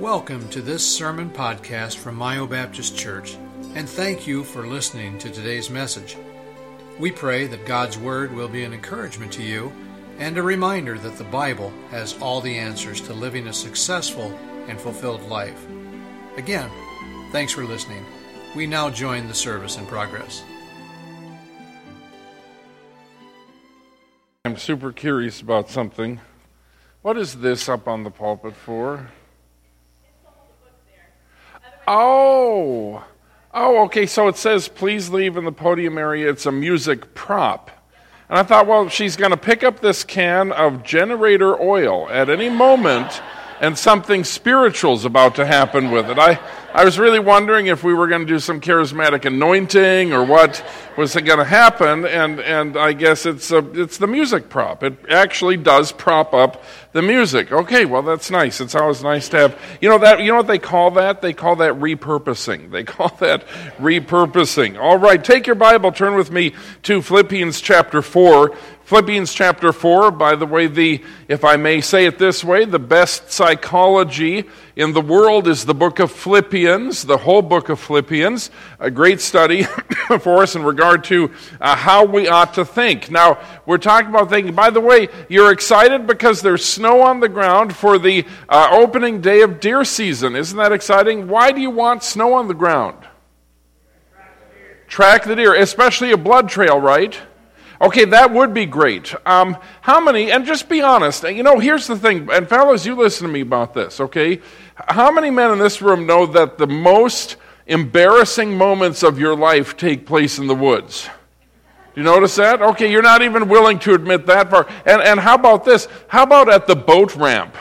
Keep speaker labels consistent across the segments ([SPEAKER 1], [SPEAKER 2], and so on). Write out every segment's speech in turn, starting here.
[SPEAKER 1] Welcome to this sermon podcast from Mayo Baptist Church, and thank you for listening to today's message. We pray that God's Word will be an encouragement to you and a reminder that the Bible has all the answers to living a successful and fulfilled life. Again, thanks for listening. We now join the service in progress.
[SPEAKER 2] I'm super curious about something. What is this up on the pulpit for? Oh, oh, okay. So it says, please leave in the podium area. It's a music prop. And I thought, well, she's going to pick up this can of generator oil at any moment, and something spiritual is about to happen with it. I, I was really wondering if we were going to do some charismatic anointing or what was going to happen, and, and I guess it's, a, it's the music prop. It actually does prop up the music. Okay, well, that's nice. It's always nice to have, you know, that, you know what they call that? They call that repurposing. They call that repurposing. All right, take your Bible, turn with me to Philippians chapter 4. Philippians chapter 4, by the way, the, if I may say it this way, the best psychology in the world is the book of Philippians, the whole book of Philippians. A great study for us in regard to uh, how we ought to think. Now, we're talking about thinking. By the way, you're excited because there's snow on the ground for the uh, opening day of deer season. Isn't that exciting? Why do you want snow on the ground? Track the deer, especially a blood trail, right? Okay, that would be great. Um, how many, and just be honest, you know, here's the thing, and fellas, you listen to me about this, okay? How many men in this room know that the most embarrassing moments of your life take place in the woods? Do you notice that? Okay, you're not even willing to admit that far. And, and how about this? How about at the boat ramp?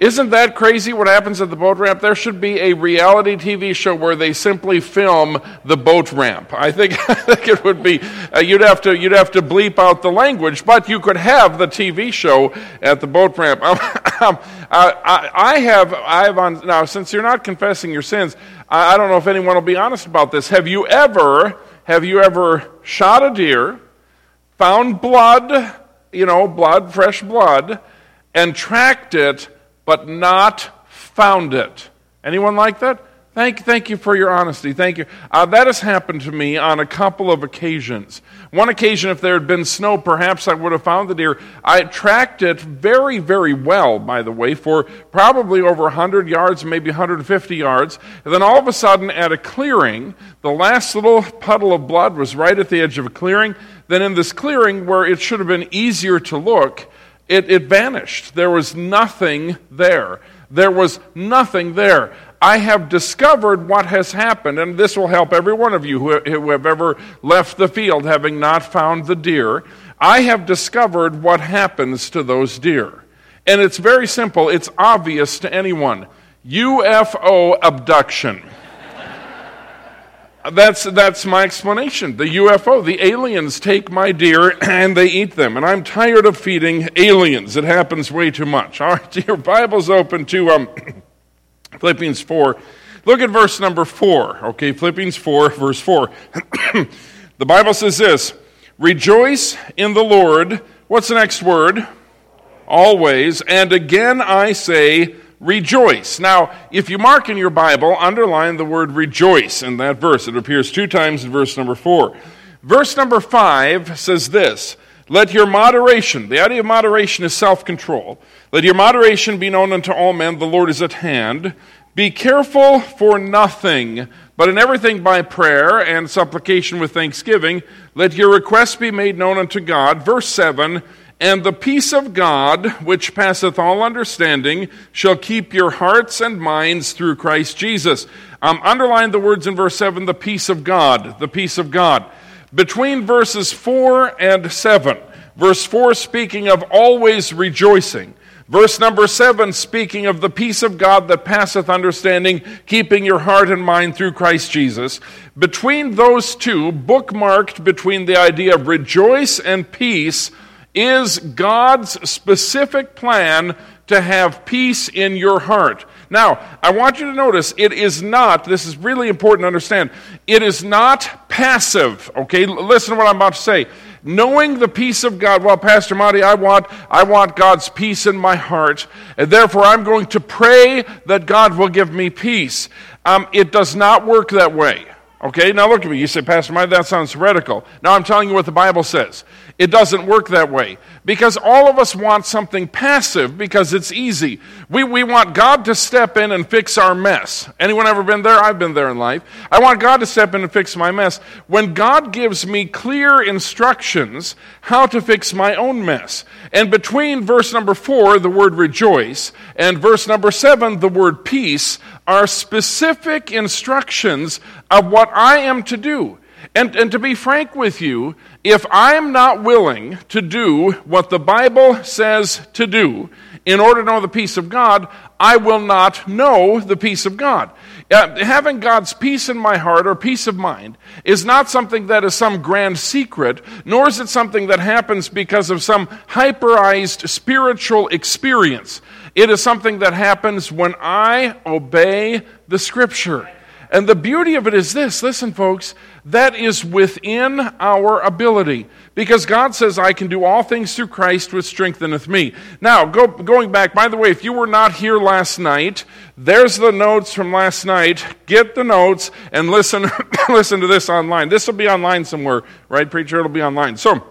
[SPEAKER 2] Isn't that crazy what happens at the boat ramp? There should be a reality TV show where they simply film the boat ramp. I think, I think it would be, uh, you'd, have to, you'd have to bleep out the language, but you could have the TV show at the boat ramp. Um, um, I, I, have, I have on, now, since you're not confessing your sins, I, I don't know if anyone will be honest about this. Have you ever, have you ever shot a deer, found blood, you know, blood, fresh blood, and tracked it? But not found it. Anyone like that? Thank, thank you for your honesty. Thank you. Uh, that has happened to me on a couple of occasions. One occasion, if there had been snow, perhaps I would have found the deer. I tracked it very, very well, by the way, for probably over 100 yards, maybe 150 yards. And then all of a sudden, at a clearing, the last little puddle of blood was right at the edge of a clearing. Then, in this clearing, where it should have been easier to look, it, it vanished. There was nothing there. There was nothing there. I have discovered what has happened, and this will help every one of you who, who have ever left the field having not found the deer. I have discovered what happens to those deer. And it's very simple, it's obvious to anyone UFO abduction. That's, that's my explanation. The UFO, the aliens take my deer and they eat them. And I'm tired of feeding aliens. It happens way too much. All right, your Bible's open to um, Philippians 4. Look at verse number 4. Okay, Philippians 4, verse 4. the Bible says this Rejoice in the Lord. What's the next word? Always. And again I say, rejoice. Now, if you mark in your Bible, underline the word rejoice in that verse. It appears two times in verse number four. Verse number five says this Let your moderation, the idea of moderation is self control. Let your moderation be known unto all men, the Lord is at hand. Be careful for nothing, but in everything by prayer and supplication with thanksgiving, let your requests be made known unto God. Verse 7 and the peace of God, which passeth all understanding, shall keep your hearts and minds through Christ Jesus. Um, underline the words in verse 7 the peace of God, the peace of God. Between verses 4 and 7, verse 4 speaking of always rejoicing, verse number 7 speaking of the peace of God that passeth understanding, keeping your heart and mind through Christ Jesus. Between those two, bookmarked between the idea of rejoice and peace, is God's specific plan to have peace in your heart. Now, I want you to notice it is not, this is really important to understand, it is not passive, okay? Listen to what I'm about to say. knowing the peace of God. Well, Pastor Monte, I want, I want God's peace in my heart, and therefore I'm going to pray that God will give me peace. Um, it does not work that way. Okay, now look at me. You say, Pastor Mike, that sounds heretical. Now I'm telling you what the Bible says. It doesn't work that way. Because all of us want something passive because it's easy. We, we want God to step in and fix our mess. Anyone ever been there? I've been there in life. I want God to step in and fix my mess. When God gives me clear instructions how to fix my own mess. And between verse number four, the word rejoice, and verse number seven, the word peace, are specific instructions of what I am to do. And, and to be frank with you, if I'm not willing to do what the Bible says to do in order to know the peace of God, I will not know the peace of God. Uh, having God's peace in my heart or peace of mind is not something that is some grand secret, nor is it something that happens because of some hyperized spiritual experience. It is something that happens when I obey the Scripture. And the beauty of it is this listen, folks, that is within our ability. Because God says, I can do all things through Christ which strengtheneth me. Now, go, going back, by the way, if you were not here last night, there's the notes from last night. Get the notes and listen, listen to this online. This will be online somewhere, right, preacher? It'll be online. So,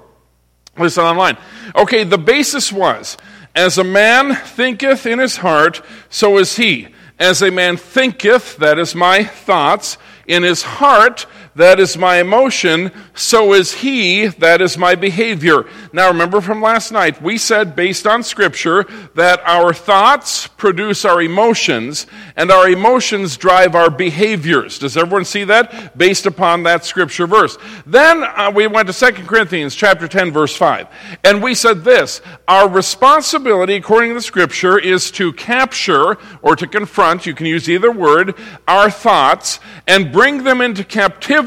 [SPEAKER 2] listen online. Okay, the basis was, as a man thinketh in his heart, so is he. As a man thinketh, that is my thoughts, in his heart, that is my emotion, so is he, that is my behavior. Now remember from last night, we said based on scripture that our thoughts produce our emotions and our emotions drive our behaviors. Does everyone see that? Based upon that scripture verse. Then uh, we went to 2 Corinthians chapter 10 verse 5. And we said this, our responsibility according to the scripture is to capture or to confront, you can use either word, our thoughts and bring them into captivity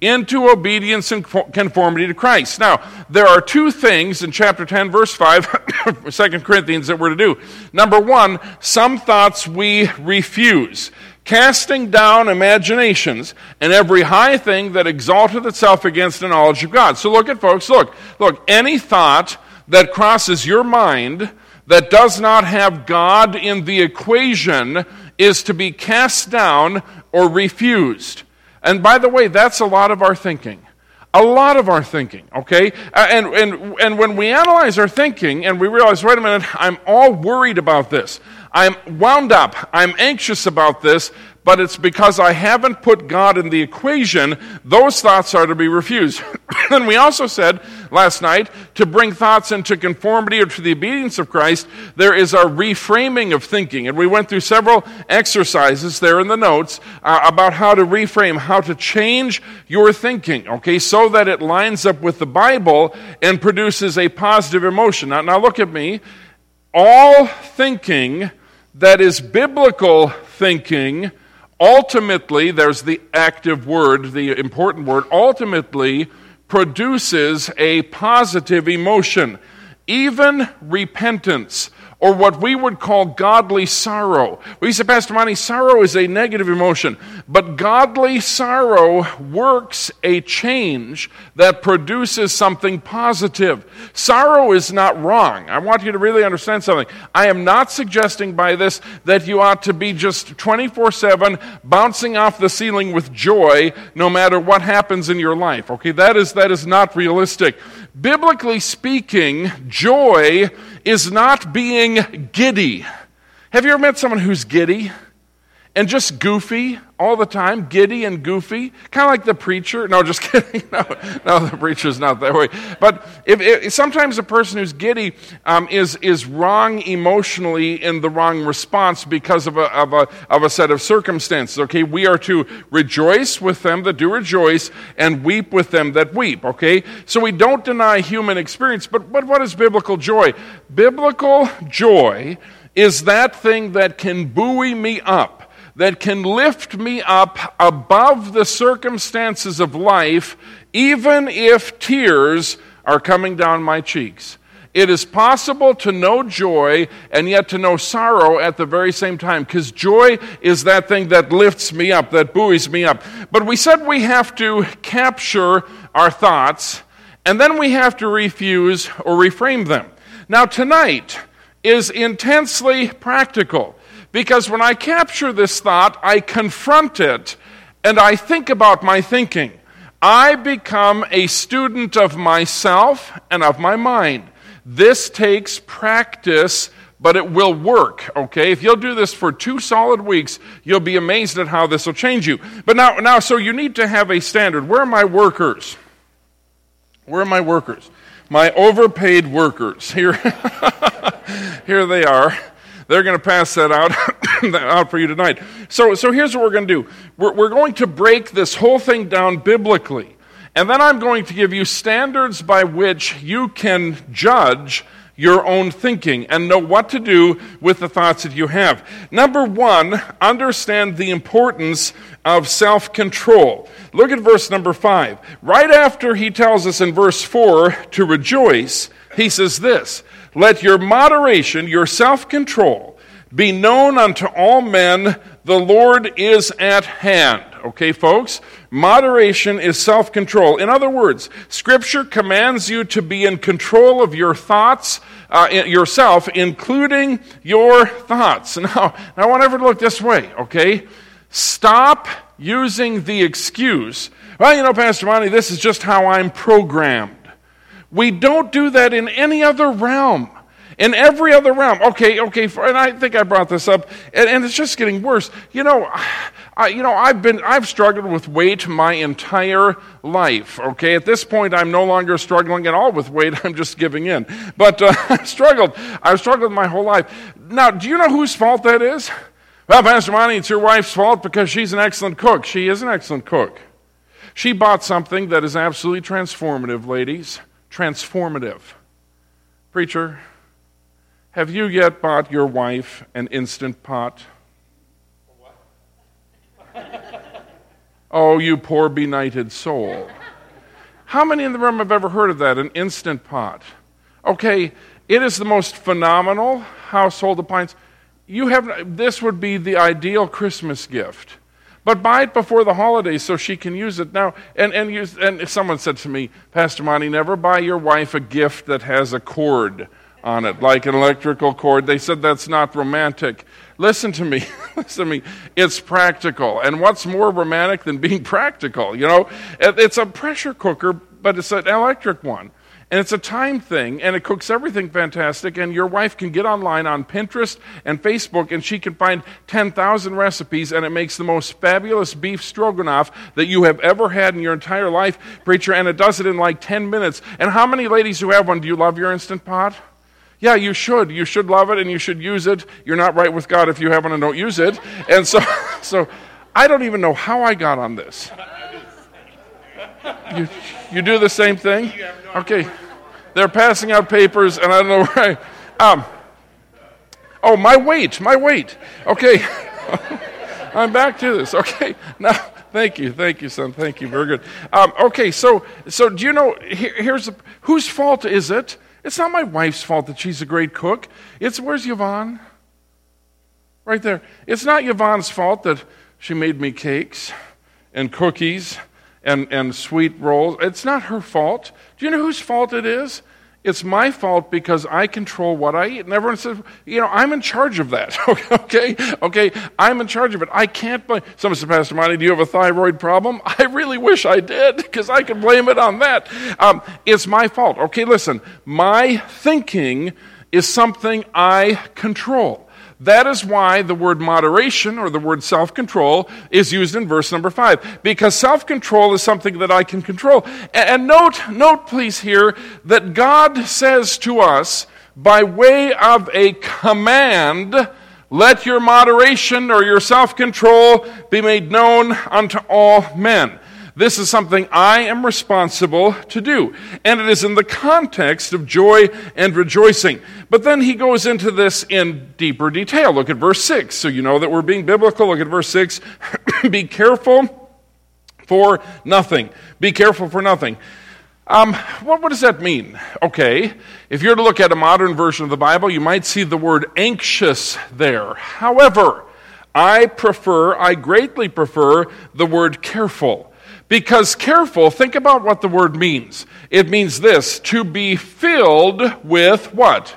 [SPEAKER 2] into obedience and conformity to Christ. Now, there are two things in chapter 10, verse 5, 2 Corinthians, that we're to do. Number one, some thoughts we refuse casting down imaginations and every high thing that exalteth itself against the knowledge of God. So look at folks, look, look, any thought that crosses your mind that does not have God in the equation is to be cast down or refused. And by the way, that's a lot of our thinking. A lot of our thinking, okay? And, and, and when we analyze our thinking and we realize, wait a minute, I'm all worried about this. I'm wound up. I'm anxious about this but it's because I haven't put God in the equation, those thoughts are to be refused. and we also said last night to bring thoughts into conformity or to the obedience of Christ, there is a reframing of thinking. And we went through several exercises there in the notes uh, about how to reframe, how to change your thinking, okay, so that it lines up with the Bible and produces a positive emotion. Now, now look at me. All thinking that is biblical thinking ultimately, there's the active word, the important word, ultimately produces a positive emotion. Even repentance or what we would call godly sorrow. We say, Pastor Monte, sorrow is a negative emotion, but godly sorrow works a change that produces something positive. Sorrow is not wrong. I want you to really understand something. I am not suggesting by this that you ought to be just 24 7 bouncing off the ceiling with joy no matter what happens in your life. Okay, that is, that is not realistic. Biblically speaking, joy is not being giddy. Have you ever met someone who's giddy and just goofy all the time? Giddy and goofy? Kind of like the preacher? No, just kidding. No, no the preacher's not that way. But if, if sometimes a person who's giddy um, is, is wrong emotionally in the wrong response because of a, of, a, of a set of circumstances. Okay, we are to rejoice with them that do rejoice and weep with them that weep. Okay, so we don't deny human experience, but, but what is biblical joy? Biblical joy is that thing that can buoy me up that can lift me up above the circumstances of life, even if tears are coming down my cheeks. It is possible to know joy and yet to know sorrow at the very same time because joy is that thing that lifts me up, that buoys me up. But we said we have to capture our thoughts and then we have to refuse or reframe them. Now, tonight is intensely practical because when I capture this thought, I confront it and I think about my thinking. I become a student of myself and of my mind. This takes practice, but it will work, okay? If you'll do this for two solid weeks, you'll be amazed at how this will change you. But now, now so you need to have a standard. Where are my workers? Where are my workers? My overpaid workers. Here, here they are. They're going to pass that out, out for you tonight. So, so here's what we're going to do we're, we're going to break this whole thing down biblically. And then I'm going to give you standards by which you can judge your own thinking and know what to do with the thoughts that you have. Number one, understand the importance of self control. Look at verse number five. Right after he tells us in verse four to rejoice, he says this Let your moderation, your self control, be known unto all men, the Lord is at hand. Okay, folks? Moderation is self control. In other words, Scripture commands you to be in control of your thoughts, uh, yourself, including your thoughts. Now, I want everyone to look this way, okay? Stop using the excuse, well, you know, Pastor Monte, this is just how I'm programmed. We don't do that in any other realm. In every other realm. Okay, okay, and I think I brought this up, and, and it's just getting worse. You know, I, you know, I've been, I've struggled with weight my entire life. Okay, at this point, I'm no longer struggling at all with weight. I'm just giving in. But uh, I struggled. I've struggled my whole life. Now, do you know whose fault that is? Well, Pastor Monte, it's your wife's fault because she's an excellent cook. She is an excellent cook. She bought something that is absolutely transformative, ladies. Transformative. Preacher, have you yet bought your wife an instant pot? oh, you poor benighted soul. How many in the room have ever heard of that? An instant pot. Okay, it is the most phenomenal household appliance you have this would be the ideal Christmas gift. But buy it before the holidays so she can use it now. And, and, and someone said to me, Pastor Monte, never buy your wife a gift that has a cord on it, like an electrical cord. They said that's not romantic. Listen to me. Listen to me. It's practical. And what's more romantic than being practical? You know, it's a pressure cooker, but it's an electric one. And it's a time thing, and it cooks everything fantastic. And your wife can get online on Pinterest and Facebook, and she can find 10,000 recipes, and it makes the most fabulous beef stroganoff that you have ever had in your entire life, preacher. And it does it in like 10 minutes. And how many ladies who have one do you love your Instant Pot? Yeah, you should. You should love it, and you should use it. You're not right with God if you haven't and don't use it. And so, so I don't even know how I got on this. You, you do the same thing? Okay. They're passing out papers, and I don't know where I. Um, oh, my weight, my weight. Okay. I'm back to this. Okay. Now, thank you, thank you, son. Thank you. Very good. Um, okay, so so do you know? Here, here's whose fault is it? It's not my wife's fault that she's a great cook. It's where's Yvonne? Right there. It's not Yvonne's fault that she made me cakes and cookies and, and sweet rolls. It's not her fault. Do you know whose fault it is? It's my fault because I control what I eat. And everyone says, you know, I'm in charge of that. okay? Okay? I'm in charge of it. I can't blame. Someone said, Pastor Monte, do you have a thyroid problem? I really wish I did because I could blame it on that. Um, it's my fault. Okay, listen. My thinking is something I control. That is why the word moderation or the word self control is used in verse number five, because self control is something that I can control. And note, note please here that God says to us by way of a command, let your moderation or your self control be made known unto all men. This is something I am responsible to do. And it is in the context of joy and rejoicing. But then he goes into this in deeper detail. Look at verse 6. So you know that we're being biblical. Look at verse 6. Be careful for nothing. Be careful for nothing. Um, what, what, does that mean? Okay, if you're to look at a modern version of the Bible, you might see the word anxious there. However, I prefer, I greatly prefer the word careful Because careful, think about what the word means. It means this to be filled with what?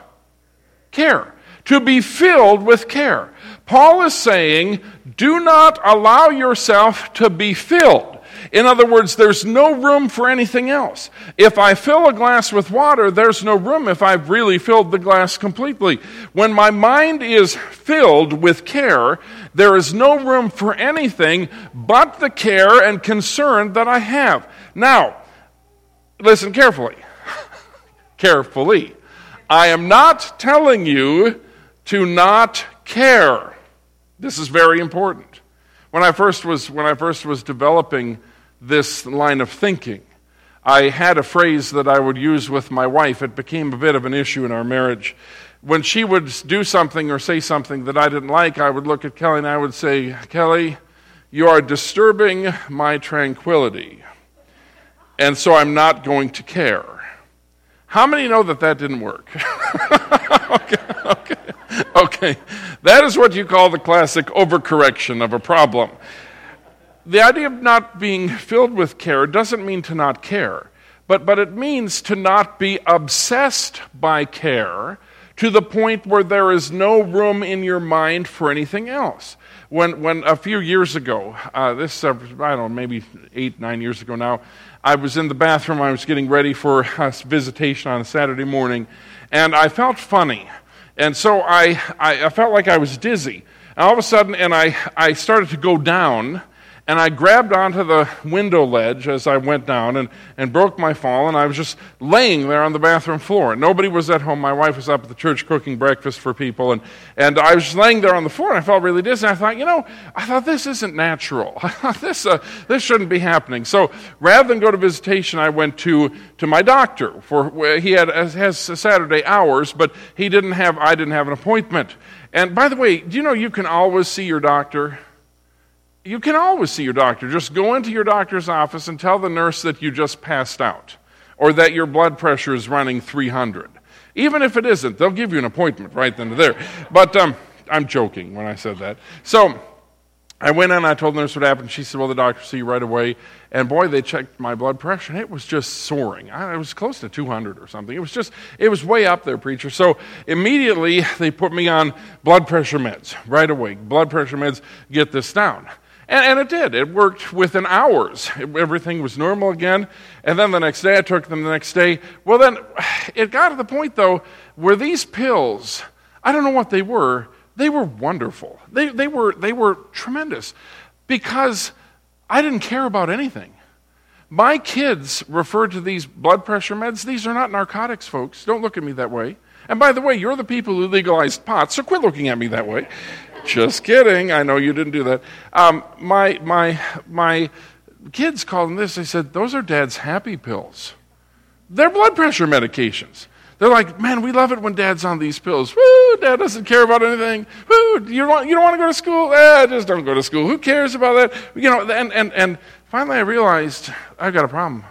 [SPEAKER 2] Care. To be filled with care. Paul is saying, do not allow yourself to be filled. In other words, there's no room for anything else. If I fill a glass with water, there's no room if I've really filled the glass completely. When my mind is filled with care, there is no room for anything but the care and concern that I have. Now, listen carefully. carefully. I am not telling you to not care. This is very important. When I first was, when I first was developing this line of thinking. I had a phrase that I would use with my wife. It became a bit of an issue in our marriage. When she would do something or say something that I didn't like, I would look at Kelly and I would say, Kelly, you are disturbing my tranquility. And so I'm not going to care. How many know that that didn't work? okay, okay, okay. That is what you call the classic overcorrection of a problem the idea of not being filled with care doesn't mean to not care, but, but it means to not be obsessed by care to the point where there is no room in your mind for anything else. When, when a few years ago, uh, this, uh, I don't know, maybe eight, nine years ago now, I was in the bathroom, I was getting ready for a visitation on a Saturday morning, and I felt funny. And so I, I, I felt like I was dizzy. And all of a sudden, and I, I started to go down, and I grabbed onto the window ledge as I went down and, and broke my fall, and I was just laying there on the bathroom floor. Nobody was at home. My wife was up at the church cooking breakfast for people, and, and I was just laying there on the floor, and I felt really dizzy. I thought, you know, I thought this isn't natural. This, uh, this shouldn't be happening. So rather than go to visitation, I went to, to my doctor. For he had has Saturday hours, but he didn't have I didn't have an appointment. And by the way, do you know you can always see your doctor? You can always see your doctor. Just go into your doctor's office and tell the nurse that you just passed out or that your blood pressure is running 300. Even if it isn't, they'll give you an appointment right then and there. But um, I'm joking when I said that. So I went in, I told the nurse what happened. She said, Well, the doctor will see you right away. And boy, they checked my blood pressure, and it was just soaring. I, it was close to 200 or something. It was just, it was way up there, preacher. So immediately they put me on blood pressure meds right away. Blood pressure meds, get this down. And, and, it did. It worked within hours. It, everything was normal again. And then the next day, I took them the next day. Well, then it got to the point, though, where these pills, I don't know what they were, they were wonderful. They, they, were, they were tremendous because I didn't care about anything. My kids referred to these blood pressure meds. These are not narcotics, folks. Don't look at me that way. And by the way, you're the people who legalized pot, so quit looking at me that way. Just kidding. I know you didn't do that. Um, my, my, my kids called them this. They said, Those are dad's happy pills. They're blood pressure medications. They're like, man, we love it when dad's on these pills. Woo, dad doesn't care about anything. Woo, you don't, want, you don't want to go to school? Eh, just don't go to school. Who cares about that? You know, and, and, and finally I realized I've got a problem.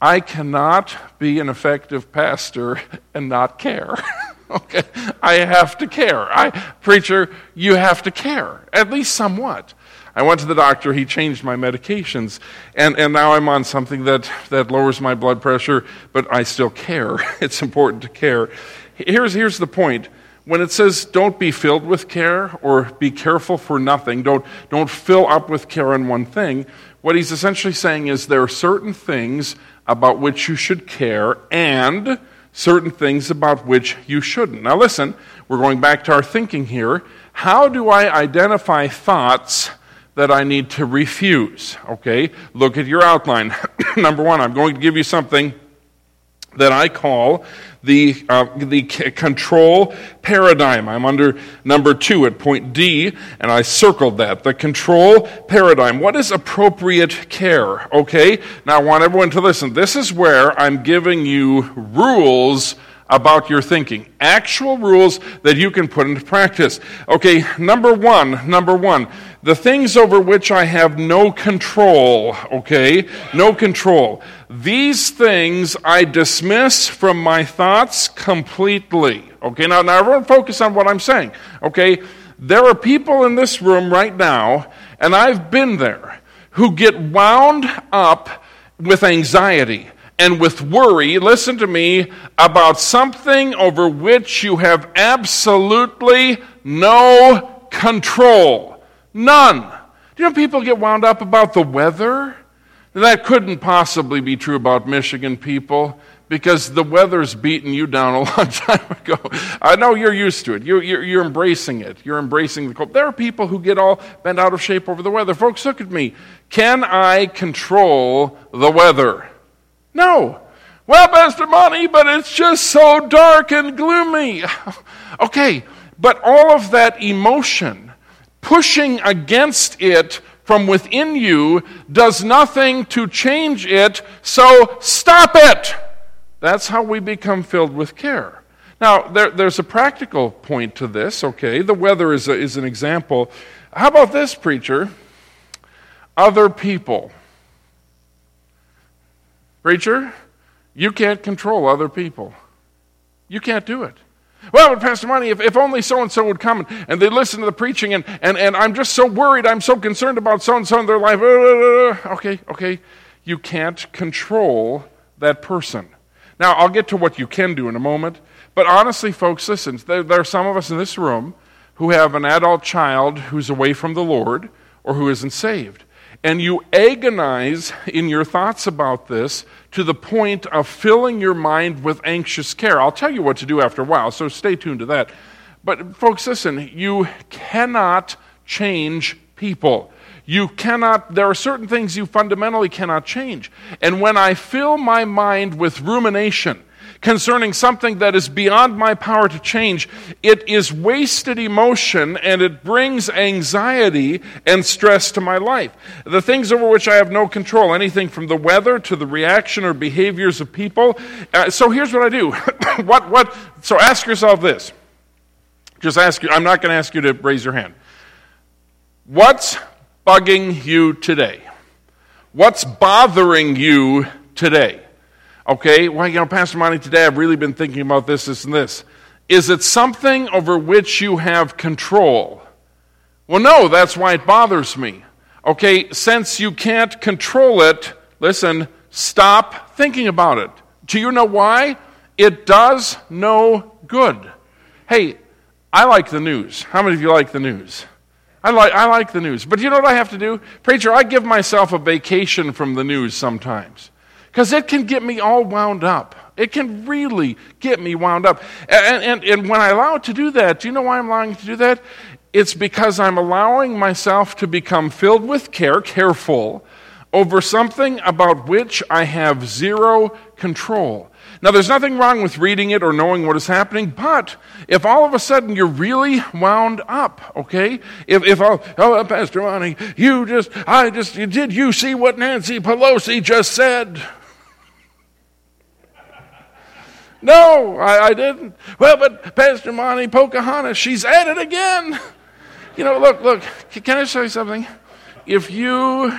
[SPEAKER 2] I cannot be an effective pastor and not care. Okay? I have to care. I, preacher, you have to care, at least somewhat. I went to the doctor, he changed my medications, and, and now I'm on something that, that lowers my blood pressure, but I still care. It's important to care. Here's, here's the point. When it says don't be filled with care or be careful for nothing, don't, don't fill up with care on one thing, what he's essentially saying is there are certain things about which you should care and certain things about which you shouldn't. Now, listen, we're going back to our thinking here. How do I identify thoughts that I need to refuse? Okay, look at your outline. Number one, I'm going to give you something that I call the, uh, the control paradigm. I'm under number two at point D, and I circled that. The control paradigm. What is appropriate care? Okay, now I want everyone to listen. This is where I'm giving you rules about your thinking. Actual rules that you can put into practice. Okay, number one, number one, the things over which I have no control, okay? No control. These things I dismiss from my thoughts completely. Okay, now, now everyone focus on what I'm saying. Okay, there are people in this room right now, and I've been there who get wound up with anxiety and with worry, listen to me, about something over which you have absolutely no control. None. Do you know people get wound up about the weather? That couldn't possibly be true about Michigan people because the weather's beaten you down a long time ago. I know you're used to it. You're, you're, you're, embracing it. You're embracing the cold. There are people who get all bent out of shape over the weather. Folks, look at me. Can I control the weather? No. Well, Pastor Monte, but it's just so dark and gloomy. okay, but all of that emotion, pushing against it from within you, does nothing to change it, so stop it. That's how we become filled with care. Now, there, there's a practical point to this, okay? The weather is, a, is an example. How about this, preacher? Other people. Preacher, you can't control other people. You can't do it. Well, Pastor Monte, if, if only so and so would come and, and they listen to the preaching, and, and, and I'm just so worried, I'm so concerned about so and so in their life. Uh, uh, uh, okay, okay. You can't control that person. Now, I'll get to what you can do in a moment. But honestly, folks, listen, there, there, are some of us in this room who have an adult child who's away from the Lord or who isn't saved. And you agonize in your thoughts about this to the point of filling your mind with anxious care. I'll tell you what to do after a while, so stay tuned to that. But, folks, listen, you cannot change people. You cannot, there are certain things you fundamentally cannot change. And when I fill my mind with rumination concerning something that is beyond my power to change, it is wasted emotion and it brings anxiety and stress to my life. The things over which I have no control, anything from the weather to the reaction or behaviors of people. Uh, so here's what I do. what, what, so ask yourself this. Just ask you, I'm not going to ask you to raise your hand. What's bugging you today? What's bothering you today? Okay, well, you know, Pastor Monte, today I've really been thinking about this, this, and this. Is it something over which you have control? Well, no, that's why it bothers me. Okay, since you can't control it, listen, stop thinking about it. Do you know why? It does no good. Hey, I like the news. How many of you like the news? I like, I like the news. But you know what I have to do? Preacher, I give myself a vacation from the news sometimes because it can get me all wound up. It can really get me wound up. And, and, and when I allow it to do that, do you know why I'm allowing it to do that? It's because I'm allowing myself to become filled with care, careful, over something about which I have zero control. Now, there's nothing wrong with reading it or knowing what is happening, but if all of a sudden you're really wound up, okay? If, if oh, oh Pastor Ronnie, you just, I just, did you see what Nancy Pelosi just said? No, I, I, didn't. Well, but Pastor Monte Pocahontas, she's at it again. You know, look, look, can I say something? If you,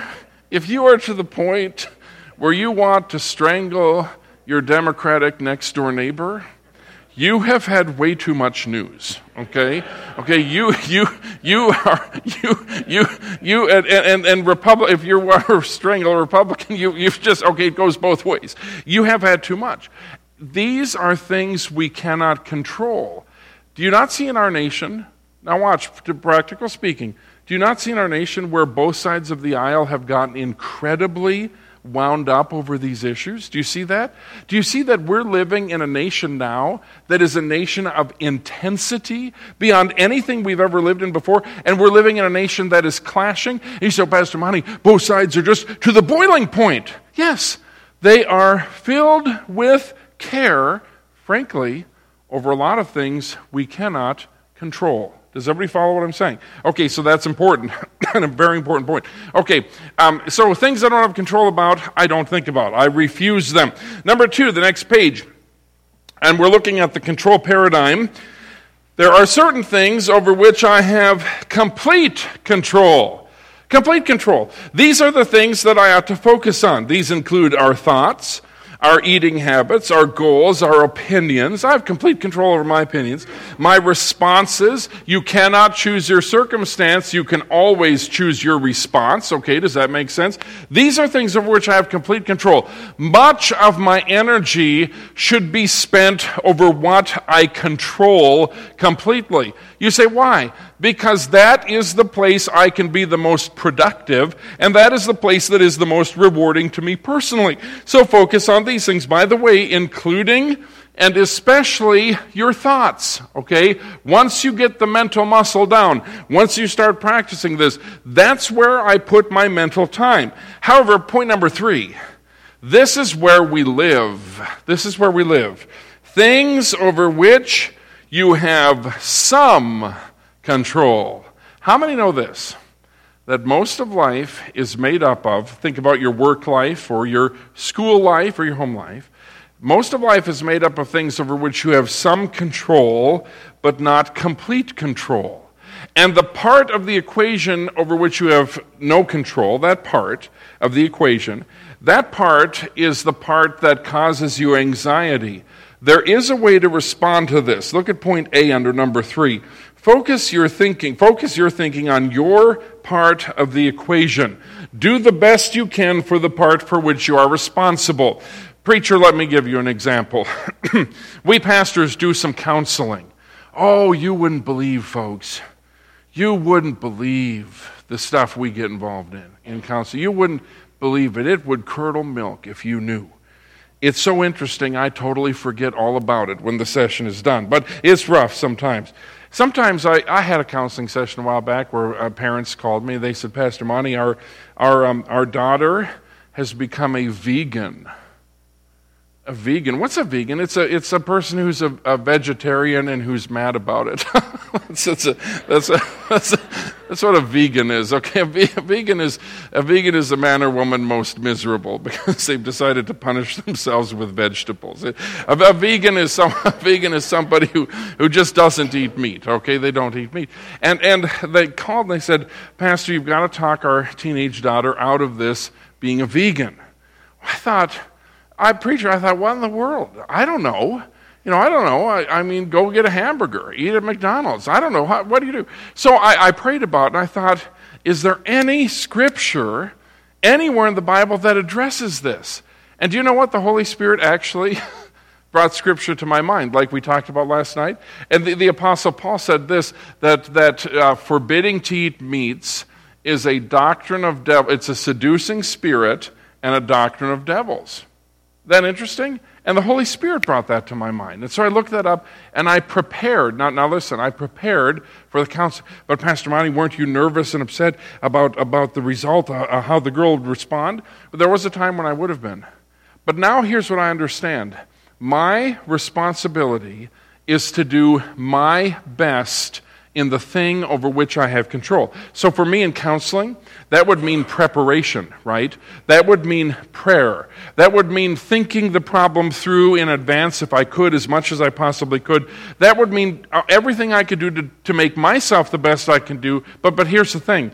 [SPEAKER 2] if you are to the point where you want to strangle your Democratic next door neighbor, you have had way too much news okay okay you you you are you you you and and, and if you're a strangle republican you you've just okay it goes both ways you have had too much these are things we cannot control do you not see in our nation now watch practical speaking do you not see in our nation where both sides of the aisle have gotten incredibly wound up over these issues? Do you see that? Do you see that we're living in a nation now that is a nation of intensity beyond anything we've ever lived in before? And we're living in a nation that is clashing? And you say, Pastor Monte, both sides are just to the boiling point. Yes, they are filled with care, frankly, over a lot of things we cannot control. Does everybody follow what I'm saying? Okay, so that's important, and a very important point. Okay, um, so things I don't have control about, I don't think about. I refuse them. Number two, the next page, and we're looking at the control paradigm. There are certain things over which I have complete control. Complete control. These are the things that I ought to focus on. These include our thoughts, our eating habits, our goals, our opinions. I have complete control over my opinions. My responses. You cannot choose your circumstance. You can always choose your response. Okay, does that make sense? These are things over which I have complete control. Much of my energy should be spent over what I control completely. You say, why? Because that is the place I can be the most productive, and that is the place that is the most rewarding to me personally. So focus on these things. By the way, including and especially your thoughts, okay? Once you get the mental muscle down, once you start practicing this, that's where I put my mental time. However, point number three this is where we live. This is where we live. Things over which you have some control. How many know this? That most of life is made up of, think about your work life or your school life or your home life most of life is made up of things over which you have some control, but not complete control. And the part of the equation over which you have no control, that part of the equation, that part is the part that causes you anxiety. There is a way to respond to this. Look at point A under number three. Focus your thinking, focus your thinking on your part of the equation. Do the best you can for the part for which you are responsible. Preacher, let me give you an example. we pastors do some counseling. Oh, you wouldn't believe, folks. You wouldn't believe the stuff we get involved in in counseling. You wouldn't believe it. It would curdle milk if you knew. It's so interesting, I totally forget all about it when the session is done. But it's rough sometimes. Sometimes I, I had a counseling session a while back where uh, parents called me. They said, Pastor Monte, our, our, um, our daughter has become a vegan a vegan. What's a vegan? It's a it's a person who's a, a vegetarian and who's mad about it. that's, that's, a, that's, a, that's, a, that's, what a vegan is. Okay, a, vegan is a vegan is the man or woman most miserable because they've decided to punish themselves with vegetables. A, a vegan is some vegan is somebody who, who just doesn't eat meat. Okay, they don't eat meat. And and they called and they said, Pastor, you've got to talk our teenage daughter out of this being a vegan. I thought I preacher, I thought, what in the world? I don't know. You know, I don't know. I, I mean, go get a hamburger, eat at McDonald's. I don't know. How, what do you do? So I, I prayed about it, and I thought, is there any scripture anywhere in the Bible that addresses this? And do you know what? The Holy Spirit actually brought scripture to my mind, like we talked about last night. And the, the Apostle Paul said this that, that uh, forbidding to eat meats is a doctrine of devil, it's a seducing spirit and a doctrine of devils that interesting? And the Holy Spirit brought that to my mind. And so I looked that up and I prepared. Now, now listen, I prepared for the council. But Pastor Monte, weren't you nervous and upset about, about the result, uh, uh, how the girl would respond? But there was a time when I would have been. But now here's what I understand my responsibility is to do my best in the thing over which I have control. So for me in counseling, that would mean preparation, right? That would mean prayer. That would mean thinking the problem through in advance if I could, as much as I possibly could. That would mean uh, everything I could do to, to make myself the best I can do. But, but here's the thing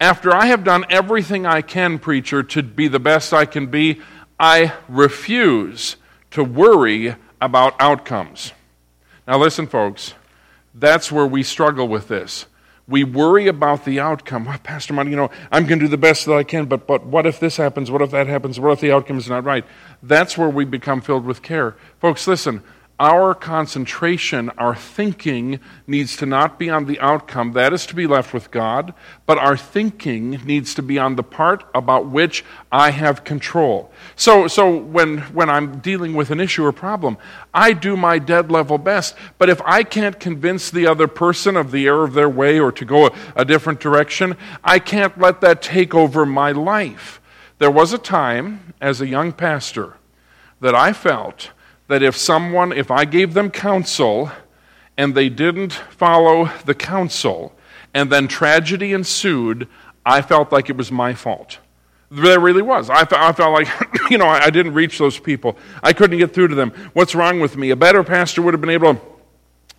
[SPEAKER 2] after I have done everything I can, preacher, to be the best I can be, I refuse to worry about outcomes. Now, listen, folks. That's where we struggle with this. We worry about the outcome. Well, Pastor Monte, you know, I'm going to do the best that I can, but, but what if this happens? What if that happens? What if the outcome is not right? That's where we become filled with care. Folks, listen, our concentration, our thinking needs to not be on the outcome. That is to be left with God. But our thinking needs to be on the part about which I have control. So, so when, when I'm dealing with an issue or problem, I do my dead level best. But if I can't convince the other person of the error of their way or to go a, a different direction, I can't let that take over my life. There was a time as a young pastor that I felt that if someone, if I gave them counsel and they didn't follow the counsel, and then tragedy ensued, I felt like it was my fault. There really was. I, felt like, you know, I, I didn't reach those people. I couldn't get through to them. What's wrong with me? A better pastor would have been able to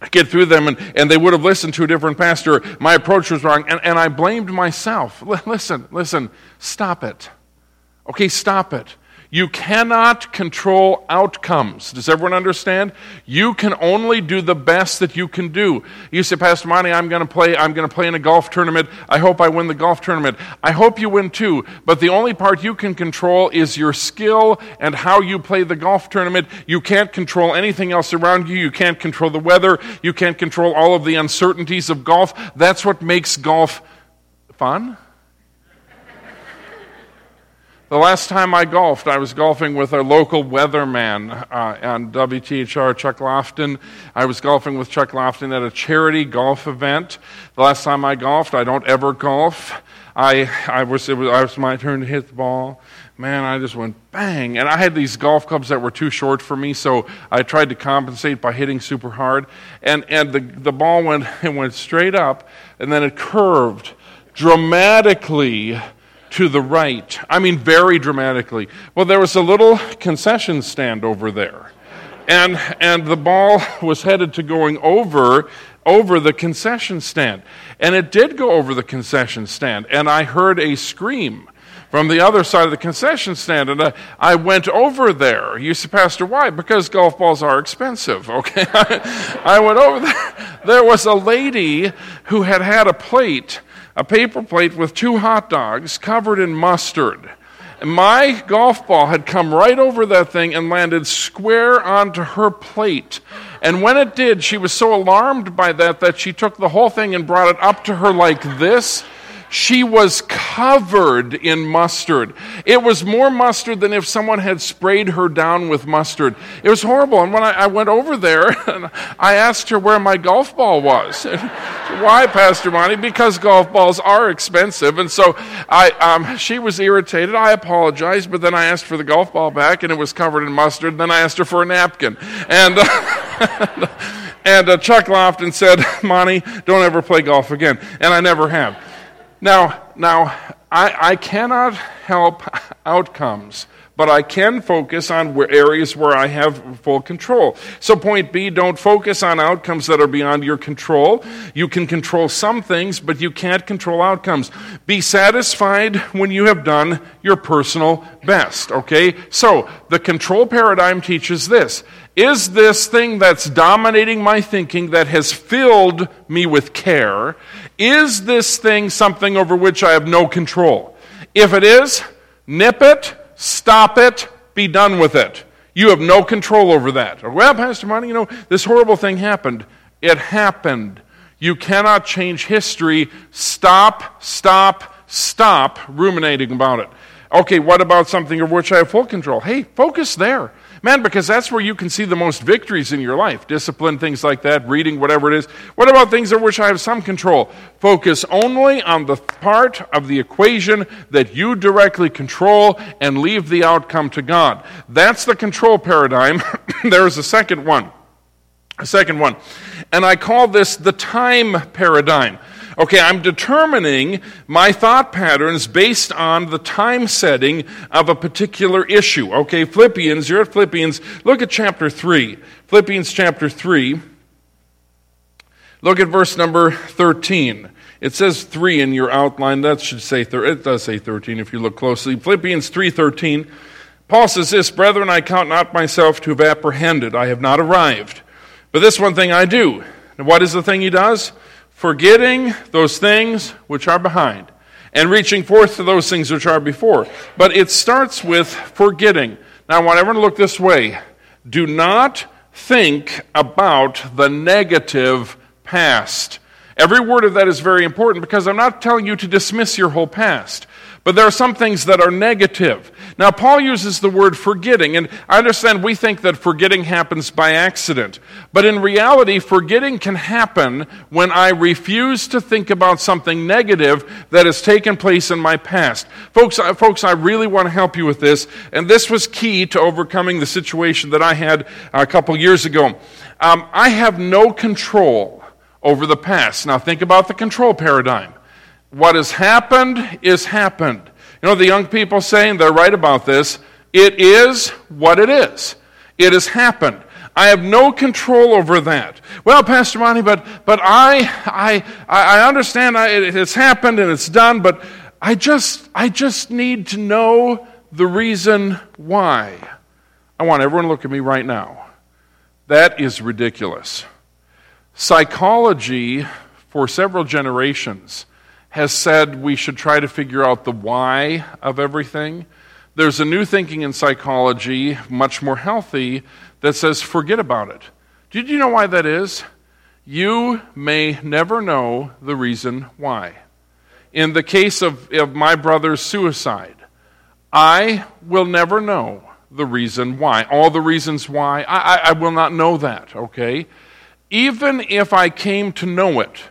[SPEAKER 2] get through them and, and they would have listened to a different pastor. My approach was wrong. And, and I blamed myself. L- listen, listen, stop it. Okay, stop it. You cannot control outcomes. Does everyone understand? You can only do the best that you can do. You say, Pastor Monte, I'm going to play. I'm going to play in a golf tournament. I hope I win the golf tournament. I hope you win too. But the only part you can control is your skill and how you play the golf tournament. You can't control anything else around you. You can't control the weather. You can't control all of the uncertainties of golf. That's what makes golf fun. The last time I golfed, I was golfing with a local weatherman uh, on WTHR, Chuck Lofton. I was golfing with Chuck Lofton at a charity golf event. The last time I golfed, I don't ever golf. I, I was, it was, was my turn to hit the ball. Man, I just went bang. And I had these golf clubs that were too short for me, so I tried to compensate by hitting super hard. And, and the, the ball went, it went straight up, and then it curved dramatically to the right. I mean, very dramatically. Well, there was a little concession stand over there. And, and the ball was headed to going over over the concession stand. And it did go over the concession stand. And I heard a scream from the other side of the concession stand. And I, I went over there. You say, Pastor, why? Because golf balls are expensive, okay? I went over there. There was a lady who had had a plate a paper plate with two hot dogs covered in mustard. And my golf ball had come right over that thing and landed square onto her plate. And when it did, she was so alarmed by that that she took the whole thing and brought it up to her like this she was covered in mustard. It was more mustard than if someone had sprayed her down with mustard. It was horrible. And when I, I went over there, I asked her where my golf ball was. Why, Pastor Monte? Because golf balls are expensive. And so I, um, she was irritated. I apologized, but then I asked for the golf ball back, and it was covered in mustard. And Then I asked her for a napkin. And. And uh, Chuck laughed and said, Monte, don't ever play golf again. And I never have. Now, now I, I cannot help outcomes, but I can focus on where, areas where I have full control. So, point B don't focus on outcomes that are beyond your control. You can control some things, but you can't control outcomes. Be satisfied when you have done your personal best, okay? So, the control paradigm teaches this is this thing that's dominating my thinking that has filled me with care, is this thing something over which I have no control? If it is, nip it, stop it, be done with it. You have no control over that. well, Pastor Monte, you know, this horrible thing happened. It happened. You cannot change history. Stop, stop, stop ruminating about it. Okay, what about something of which I have full control? Hey, focus there. Man, because that's where you can see the most victories in your life. Discipline, things like that, reading, whatever it is. What about things over which I have some control? Focus only on the part of the equation that you directly control and leave the outcome to God. That's the control paradigm. there is a second one. A second one. And I call this the time paradigm. Okay, I'm determining my thought patterns based on the time setting of a particular issue. Okay, Philippians, you're at Philippians. Look at chapter 3. Philippians chapter 3. Look at verse number 13. It says 3 in your outline. That should say thir- it does say 13 if you look closely. Philippians 3:13. Paul says this, "Brethren, I count not myself to have apprehended. I have not arrived. But this one thing I do." And what is the thing he does? Forgetting those things which are behind and reaching forth to those things which are before. But it starts with forgetting. Now, I want everyone to look this way. Do not think about the negative past. Every word of that is very important because I'm not telling you to dismiss your whole past. But there are some things that are negative. Now, Paul uses the word forgetting, and I understand we think that forgetting happens by accident. But in reality, forgetting can happen when I refuse to think about something negative that has taken place in my past. Folks, I, folks, I really want to help you with this, and this was key to overcoming the situation that I had a couple years ago. Um, I have no control over the past. Now, think about the control paradigm. What has happened is happened. You know, the young people saying, they're right about this. It is what it is. It has happened. I have no control over that. Well, Pastor Monte, but, but I, I, I understand I, it has happened and it's done, but I just, I just need to know the reason why. I want everyone to look at me right now. That is ridiculous. Psychology, for several generations, has said we should try to figure out the why of everything. There's a new thinking in psychology, much more healthy, that says forget about it. Did you know why that is? You may never know the reason why. In the case of, of my brother's suicide, I will never know the reason why. All the reasons why, I, I, I will not know that, okay? Even if I came to know it,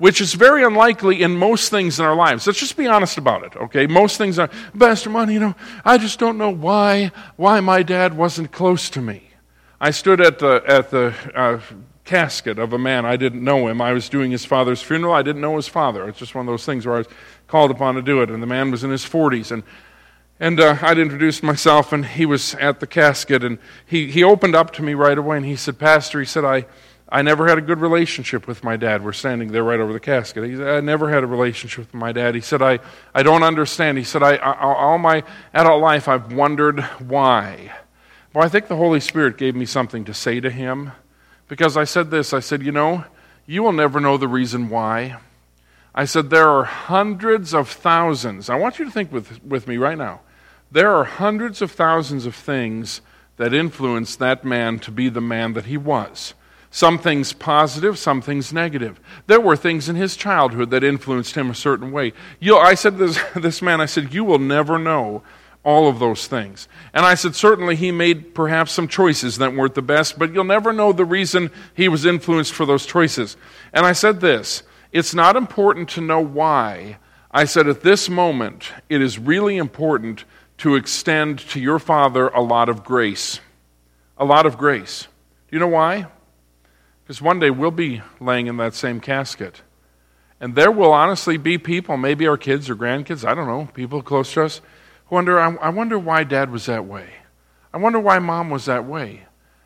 [SPEAKER 2] which is very unlikely in most things in our lives. Let's just be honest about it, okay? Most things are, Pastor Monte, you know, I just don't know why, why my dad wasn't close to me. I stood at the, at the uh, casket of a man. I didn't know him. I was doing his father's funeral. I didn't know his father. It's just one of those things where I was called upon to do it. And the man was in his 40s. And, and uh, I'd introduced myself, and he was at the casket. And he, he opened up to me right away, and he said, Pastor, he said, I, I never had a good relationship with my dad. We're standing there right over the casket. He said, I never had a relationship with my dad. He said, I, I don't understand. He said, I, I, all my adult life I've wondered why. Well, I think the Holy Spirit gave me something to say to him because I said this I said, You know, you will never know the reason why. I said, There are hundreds of thousands. I want you to think with, with me right now. There are hundreds of thousands of things that influenced that man to be the man that he was. Some things positive, some things negative. There were things in his childhood that influenced him a certain way. You, I said this, this man, I said, you will never know all of those things. And I said, certainly he made perhaps some choices that weren't the best, but you'll never know the reason he was influenced for those choices. And I said this it's not important to know why. I said, at this moment, it is really important to extend to your father a lot of grace. A lot of grace. Do you know why? Because one day we'll be laying in that same casket. And there will honestly be people, maybe our kids or grandkids, I don't know, people close to us, who wonder, I wonder why dad was that way. I wonder why mom was that way.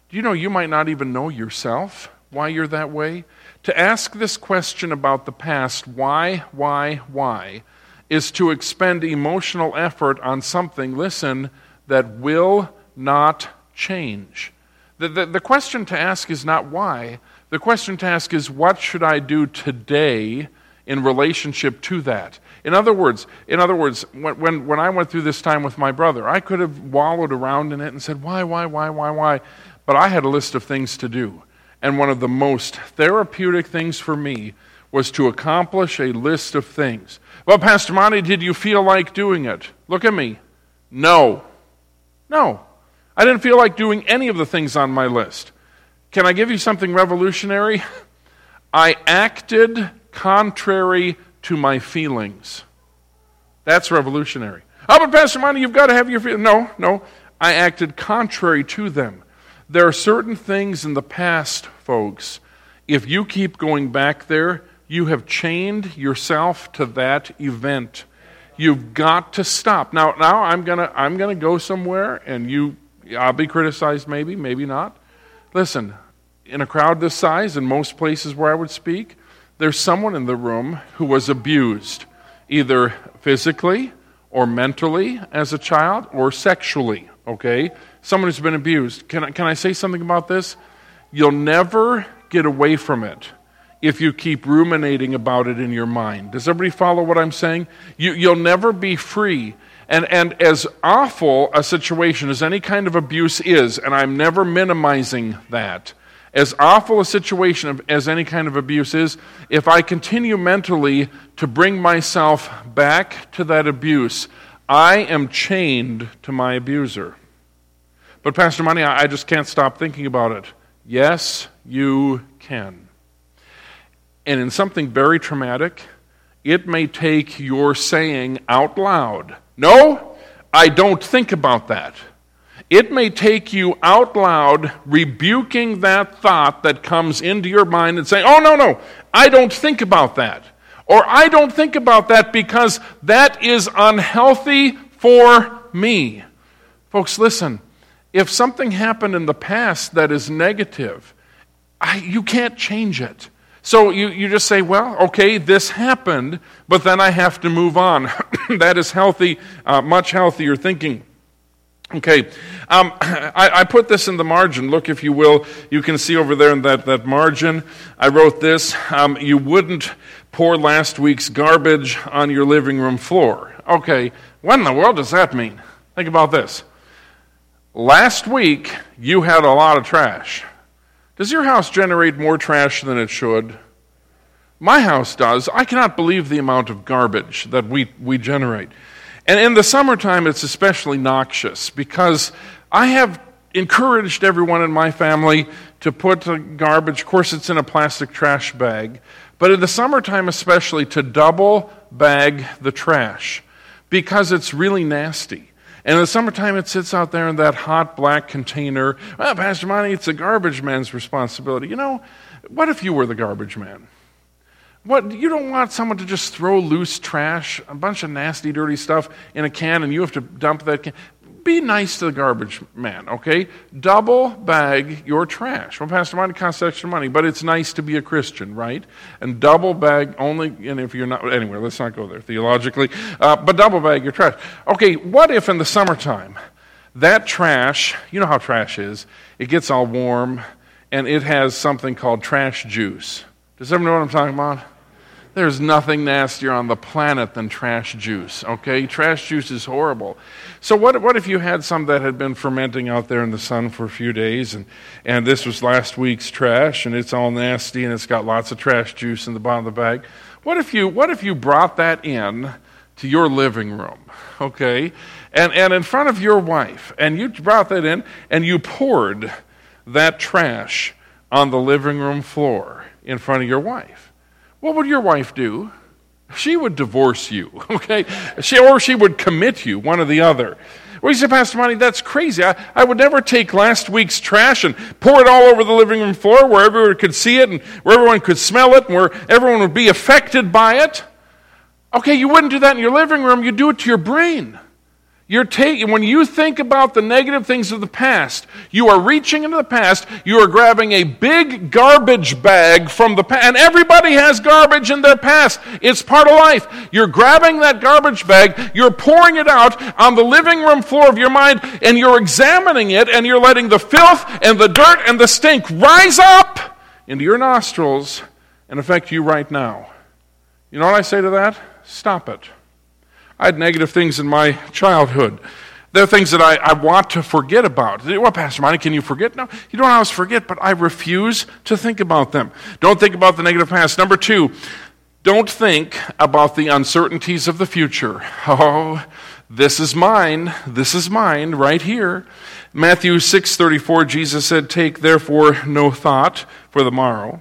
[SPEAKER 2] Do you know you might not even know yourself why you're that way? To ask this question about the past, why, why, why, is to expend emotional effort on something, listen, that will not change. The, the, the question to ask is not why, the question to ask is, what should I do today in relationship to that? In other words, in other words, when, when, when I went through this time with my brother, I could have wallowed around in it and said, why, why, why, why, why? But I had a list of things to do. And one of the most therapeutic things for me was to accomplish a list of things. Well, Pastor Monte, did you feel like doing it? Look at me. No. No. I didn't feel like doing any of the things on my list. Can I give you something revolutionary? I acted contrary to my feelings. That's revolutionary. Oh, but Pastor Monte, you've got to have your feelings. No, no. I acted contrary to them. There are certain things in the past, folks. If you keep going back there, you have chained yourself to that event. You've got to stop. Now, now I'm gonna I'm gonna go somewhere, and you I'll be criticized, maybe, maybe not. Listen, in a crowd this size, in most places where I would speak, there's someone in the room who was abused, either physically or mentally as a child or sexually, okay? Someone who's been abused. Can I, can I say something about this? You'll never get away from it if you keep ruminating about it in your mind. Does everybody follow what I'm saying? You, you'll never be free. And, and as awful a situation as any kind of abuse is, and I'm never minimizing that, as awful a situation as any kind of abuse is, if I continue mentally to bring myself back to that abuse, I am chained to my abuser. But, Pastor Monte, I just can't stop thinking about it. Yes, you can. And in something very traumatic, it may take your saying out loud, No, I don't think about that it may take you out loud rebuking that thought that comes into your mind and saying, Oh, no, no, I don't think about that. Or I don't think about that because that is unhealthy for me. Folks, listen. If something happened in the past that is negative, I, you can't change it. So you, you just say, well, okay, this happened, but then I have to move on. that is healthy, uh, much healthier thinking. Okay, um, I, I, put this in the margin. Look, if you will, you can see over there in that, that margin. I wrote this um, You wouldn't pour last week's garbage on your living room floor. Okay, what in the world does that mean? Think about this. Last week, you had a lot of trash. Does your house generate more trash than it should? My house does. I cannot believe the amount of garbage that we, we generate. And in the summertime, it's especially noxious because I have encouraged everyone in my family to put garbage, of course, it's in a plastic trash bag, but in the summertime, especially, to double bag the trash because it's really nasty. And in the summertime, it sits out there in that hot black container. Well, Pastor Monte, it's a garbage man's responsibility. You know, what if you were the garbage man? What, you don't want someone to just throw loose trash, a bunch of nasty, dirty stuff in a can, and you have to dump that can. Be nice to the garbage man, okay? Double bag your trash. Well, Pastor, mine costs extra money, but it's nice to be a Christian, right? And double bag only, and if you're not, anyway, let's not go there theologically, uh, but double bag your trash. Okay, what if in the summertime that trash, you know how trash is, it gets all warm and it has something called trash juice. Does everyone know what I'm talking about? There's nothing nastier on the planet than trash juice, okay? Trash juice is horrible. So, what, what if you had some that had been fermenting out there in the sun for a few days, and, and this was last week's trash, and it's all nasty, and it's got lots of trash juice in the bottom of the bag? What if you, what if you brought that in to your living room, okay? And, and in front of your wife, and you brought that in, and you poured that trash on the living room floor in front of your wife what would your wife do? She would divorce you, okay? She, or she would commit you, one or the other. Well, you say, Pastor Monte, that's crazy. I, I would never take last week's trash and pour it all over the living room floor where everyone could see it and where everyone could smell it and where everyone would be affected by it. Okay, you wouldn't do that in your living room, you'd do it to your brain. You're taking, when you think about the negative things of the past, you are reaching into the past, you are grabbing a big garbage bag from the past, and everybody has garbage in their past. It's part of life. You're grabbing that garbage bag, you're pouring it out on the living room floor of your mind, and you're examining it, and you're letting the filth and the dirt and the stink rise up into your nostrils and affect you right now. You know what I say to that? Stop it. I had negative things in my childhood. There are things that I, I want to forget about. Well, Pastor Monte, can you forget? No, you don't always forget, but I refuse to think about them. Don't think about the negative past. Number two, don't think about the uncertainties of the future. Oh, this is mine. This is mine right here. Matthew 6:34 Jesus said, "Take therefore no thought for the morrow,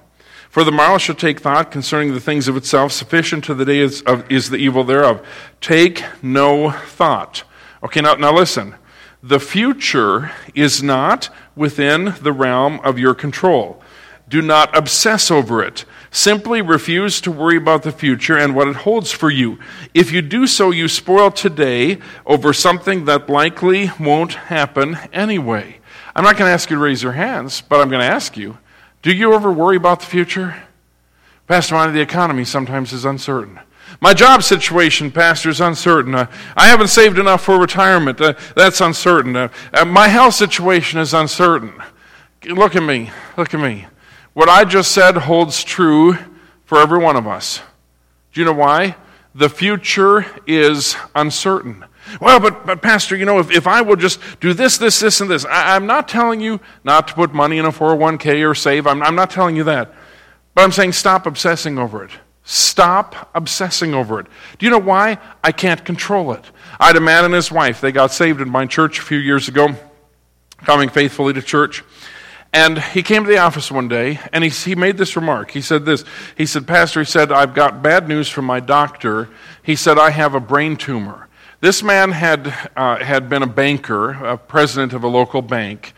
[SPEAKER 2] for the morrow shall take thought concerning the things of itself. Sufficient to the day is, of, is the evil thereof. Take no thought. Okay, now, now listen. The future is not within the realm of your control. Do not obsess over it. Simply refuse to worry about the future and what it holds for you. If you do so, you spoil today over something that likely won't happen anyway. I'm not going to ask you to raise your hands, but I'm going to ask you do you ever worry about the future? Pastor, Monte, the economy sometimes is uncertain. My job situation, Pastor, is uncertain. Uh, I haven't saved enough for retirement. Uh, that's uncertain. Uh, uh, my health situation is uncertain. Look at me. Look at me. What I just said holds true for every one of us. Do you know why? The future is uncertain. Well, but, but Pastor, you know, if, if I will just do this, this, this, and this, I, am not telling you not to put money in a 401k or save. I'm, I'm not telling you that. But I'm saying stop obsessing over it. Stop obsessing over it. Do you know why? I can't control it. I had a man and his wife. They got saved in my church a few years ago, coming faithfully to church. And he came to the office one day and he, he made this remark. He said this. He said, Pastor, he said, I've got bad news from my doctor. He said, I have a brain tumor. This man had, uh, had been a banker, a president of a local bank,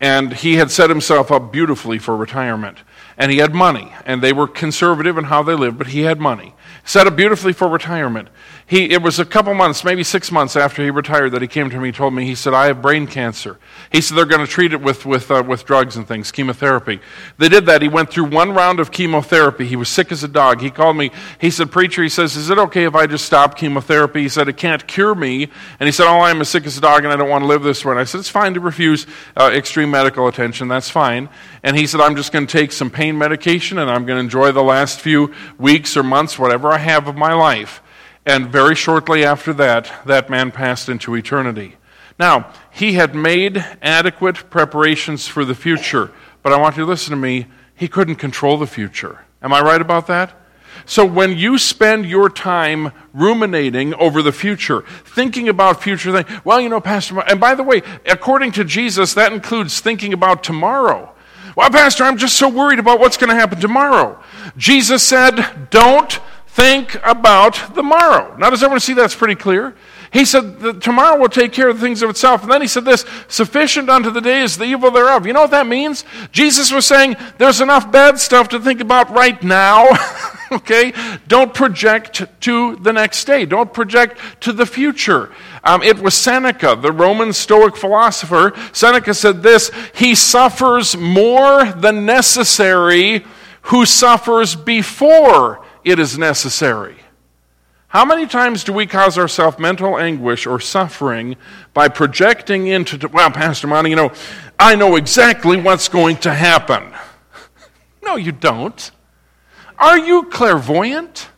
[SPEAKER 2] and he had set himself up beautifully for retirement. and he had money. And they were conservative in how they lived, but he had money. Set up beautifully for retirement. He, it was a couple months, maybe six months after he retired, that he came to me and told me, he said, I have brain cancer. He said, they're going to treat it with, with, uh, with drugs and things, chemotherapy. They did that. He went through one round of chemotherapy. He was sick as a dog. He called me. He said, Preacher, he says, Is it okay if I just stop chemotherapy? He said, It can't cure me. And he said, Oh, I'm as sick as a dog and I don't want to live this way. And I said, It's fine to refuse uh, extreme medical attention. That's fine. And he said, I'm just going to take some pain medication and I'm going to enjoy the last few weeks or months, whatever I have of my life. And very shortly after that, that man passed into eternity. Now, he had made adequate preparations for the future, but I want you to listen to me. He couldn't control the future. Am I right about that? So when you spend your time ruminating over the future, thinking about future things, well, you know, Pastor, and by the way, according to Jesus, that includes thinking about tomorrow. Well, Pastor, I'm just so worried about what's going to happen tomorrow. Jesus said, don't think about the morrow. Now, does everyone see that's pretty clear? He said, Tomorrow will take care of the things of itself. And then he said this sufficient unto the day is the evil thereof. You know what that means? Jesus was saying, There's enough bad stuff to think about right now. okay? Don't project to the next day, don't project to the future. Um, it was Seneca, the Roman Stoic philosopher. Seneca said this He suffers more than necessary who suffers before it is necessary. How many times do we cause ourselves mental anguish or suffering by projecting into, well, Pastor Monte, you know, I know exactly what's going to happen. no, you don't. Are you clairvoyant?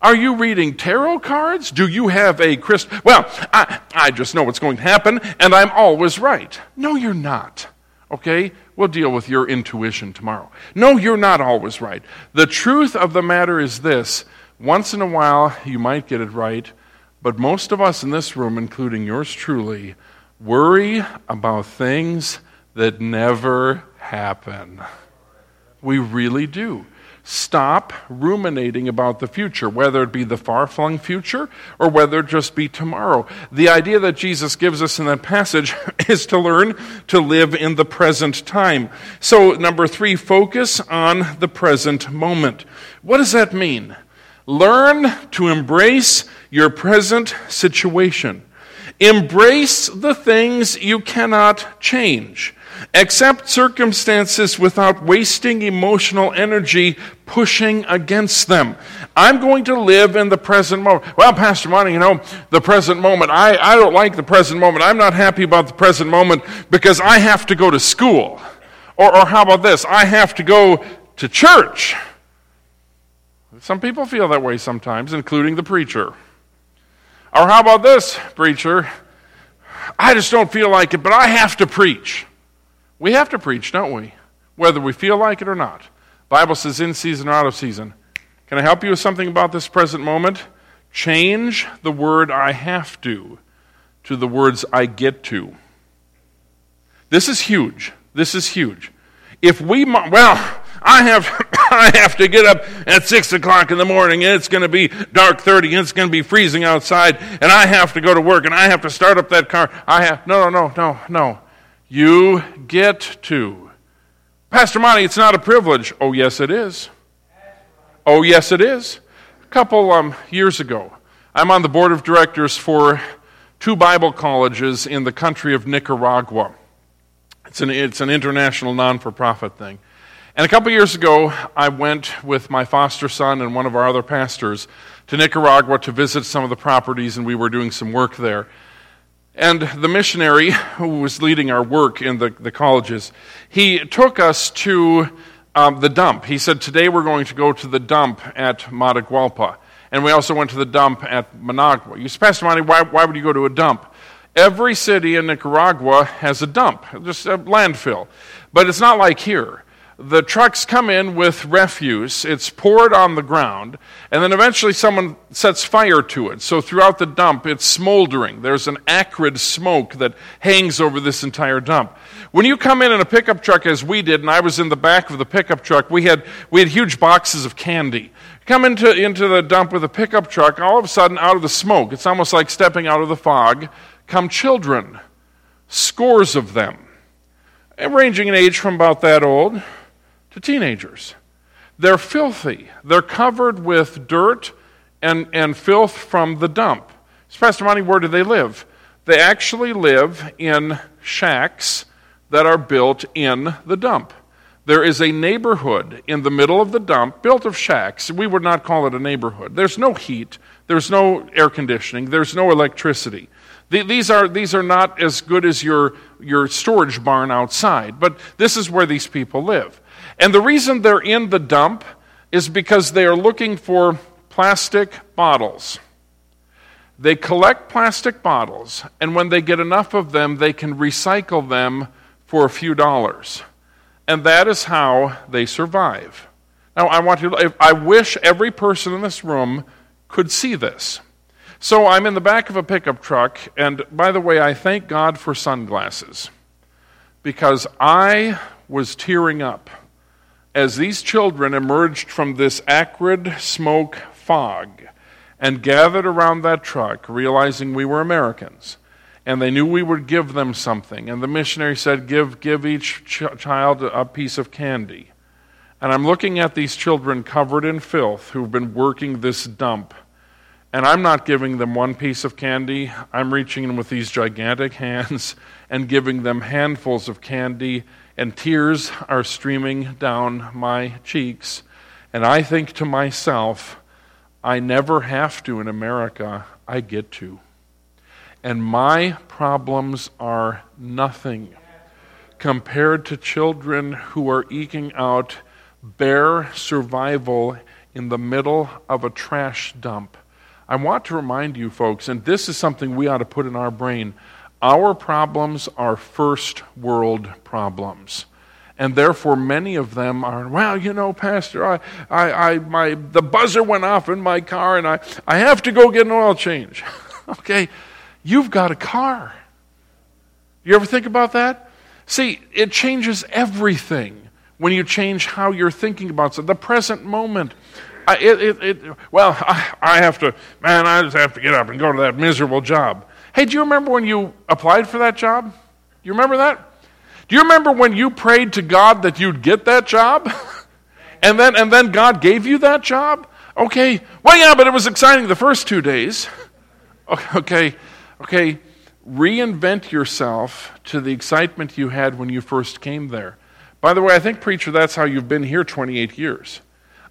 [SPEAKER 2] Are you reading tarot cards? Do you have a crystal? Well, I, I just know what's going to happen, and I'm always right. No, you're not. Okay? We'll deal with your intuition tomorrow. No, you're not always right. The truth of the matter is this once in a while, you might get it right, but most of us in this room, including yours truly, worry about things that never happen. We really do. Stop ruminating about the future, whether it be the far flung future or whether it just be tomorrow. The idea that Jesus gives us in that passage is to learn to live in the present time. So, number three, focus on the present moment. What does that mean? Learn to embrace your present situation. Embrace the things you cannot change. Accept circumstances without wasting emotional energy pushing against them. I'm going to live in the present moment. Well, Pastor Monte, you know, the present moment. I, I don't like the present moment. I'm not happy about the present moment because I have to go to school. Or, or how about this? I have to go to church. Some people feel that way sometimes, including the preacher. Or how about this, preacher? I just don't feel like it, but I have to preach. We have to preach, don't we? Whether we feel like it or not. Bible says in season or out of season. Can I help you with something about this present moment? Change the word I have to to the words I get to. This is huge. This is huge. If we, well, I have, I have to get up at six o'clock in the morning and it's going to be dark 30 and it's going to be freezing outside and I have to go to work and I have to start up that car. I have, no, no, no, no, no. You get to. Pastor Monte, it's not a privilege. Oh, yes, it is. Oh, yes, it is. A couple um, years ago, I'm on the board of directors for two Bible colleges in the country of Nicaragua. It's an, it's an international non for profit thing. And a couple years ago, I went with my foster son and one of our other pastors to Nicaragua to visit some of the properties, and we were doing some work there. And the missionary who was leading our work in the, the colleges, he took us to um, the dump. He said, Today we're going to go to the dump at Matagalpa. And we also went to the dump at Managua. You said, Pastor Monte, why, why would you go to a dump? Every city in Nicaragua has a dump, just a landfill. But it's not like here the trucks come in with refuse, it's poured on the ground, and then eventually someone sets fire to it. So throughout the dump, it's smoldering. There's an acrid smoke that hangs over this entire dump. When you come in in a pickup truck, as we did, and I was in the back of the pickup truck, we had, we had huge boxes of candy. Come into, into the dump with a pickup truck, all of a sudden, out of the smoke, it's almost like stepping out of the fog, come children. Scores of them. Ranging in age from about that old to teenagers. They're filthy. They're covered with dirt and, and filth from the dump. So, Pastor Monte, where do they live? They actually live in shacks that are built in the dump. There is a neighborhood in the middle of the dump built of shacks. We would not call it a neighborhood. There's no heat, there's no air conditioning, there's no electricity. These are, these are not as good as your, your storage barn outside, but this is where these people live. And the reason they're in the dump is because they are looking for plastic bottles. They collect plastic bottles, and when they get enough of them, they can recycle them for a few dollars. And that is how they survive. Now, I want to, I wish every person in this room could see this. So I'm in the back of a pickup truck, and by the way, I thank God for sunglasses because I was tearing up as these children emerged from this acrid smoke fog and gathered around that truck, realizing we were Americans. And they knew we would give them something. And the missionary said, Give, give each ch- child a piece of candy. And I'm looking at these children covered in filth who've been working this dump and I'm not giving them one piece of candy. I'm reaching in with these gigantic hands and giving them handfuls of candy, and tears are streaming down my cheeks. And I think to myself, I never have to in America, I get to. And my problems are nothing compared to children who are eking out bare survival in the middle of a trash dump I want to remind you, folks, and this is something we ought to put in our brain our problems are first world problems. And therefore, many of them are, well, you know, Pastor, I, I, I, my, the buzzer went off in my car and I, I have to go get an oil change. okay, you've got a car. You ever think about that? See, it changes everything when you change how you're thinking about it. The present moment. I, it, it, it, well, I, I have to, man, I just have to get up and go to that miserable job. Hey, do you remember when you applied for that job? Do you remember that? Do you remember when you prayed to God that you'd get that job? and then and then God gave you that job? Okay. Well, yeah, but it was exciting the first 2 days. Okay. Okay. Reinvent yourself to the excitement you had when you first came there. By the way, I think preacher that's how you've been here 28 years.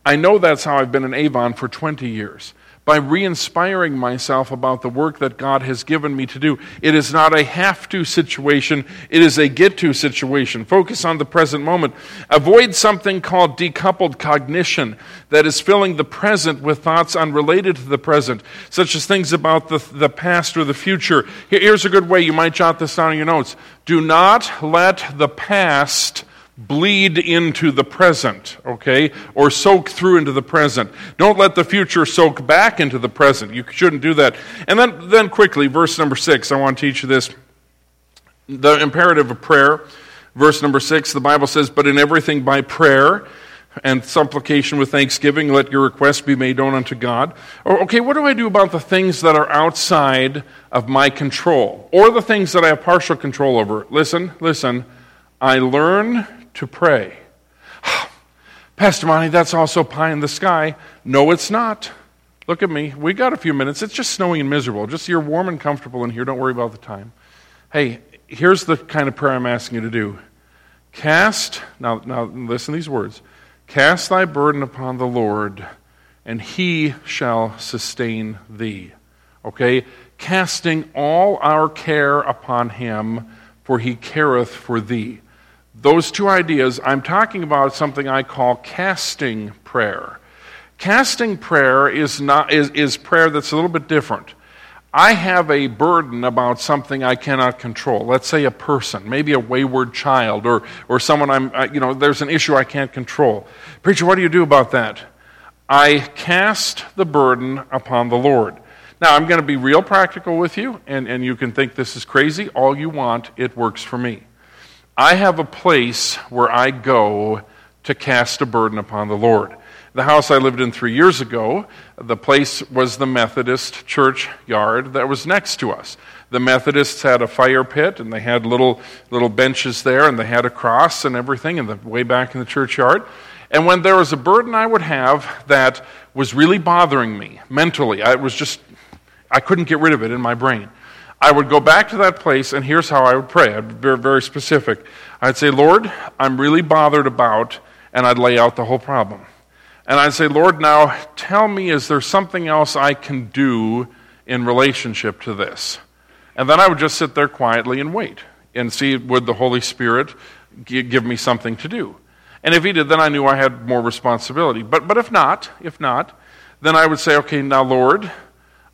[SPEAKER 2] I know that's how I've been in Avon for 20 years. By re inspiring myself about the work that God has given me to do. It is not a have to situation, it is a get to situation. Focus on the present moment. Avoid something called decoupled cognition that is filling the present with thoughts unrelated to the present, such as things about the, the past or the future. Here's a good way you might jot this down in your notes. Do not let the past bleed into the present, okay? Or soak through into the present. Don't let the future soak back into the present. You shouldn't do that. And then, then quickly, verse number six, I want to teach you this. The imperative of prayer. Verse number six, the Bible says, But in everything by prayer and supplication with thanksgiving, let your requests be made known unto God. Or, okay, what do I do about the things that are outside of my control? Or the things that I have partial control over? Listen, listen. I learn to pray. Pastor Monte, that's also pie in the sky. No, it's not. Look at me. We got a few minutes. It's just snowing and miserable. Just you're warm and comfortable in here. Don't worry about the time. Hey, here's the kind of prayer I'm asking you to do. Cast, now, now listen to these words. Cast thy burden upon the Lord, and he shall sustain thee. Okay? Casting all our care upon him, for he careth for thee those two ideas, I'm talking about something I call casting prayer. Casting prayer is, not, is, is prayer that's a little bit different. I have a burden about something I cannot control. Let's say a person, maybe a wayward child, or, or someone I'm, you know, there's an issue I can't control. Preacher, what do you do about that? I cast the burden upon the Lord. Now, I'm going to be real practical with you, and, and you can think this is crazy all you want. It works for me. I have a place where I go to cast a burden upon the Lord. The house I lived in three years ago, the place was the Methodist church yard that was next to us. The Methodists had a fire pit, and they had little, little benches there, and they had a cross and everything, in the way back in the churchyard. And when there was a burden I would have that was really bothering me mentally, I was just, I couldn't get rid of it in my brain. I would go back to that place, and here's how I would pray. I'd be very, specific. I'd say, Lord, I'm really bothered about, and I'd lay out the whole problem. And I'd say, Lord, now tell me, is there something else I can do in relationship to this? And then I would just sit there quietly and wait and see would the Holy Spirit give me something to do. And if he did, then I knew I had more responsibility. But, but if not, if not, then I would say, okay, now, Lord,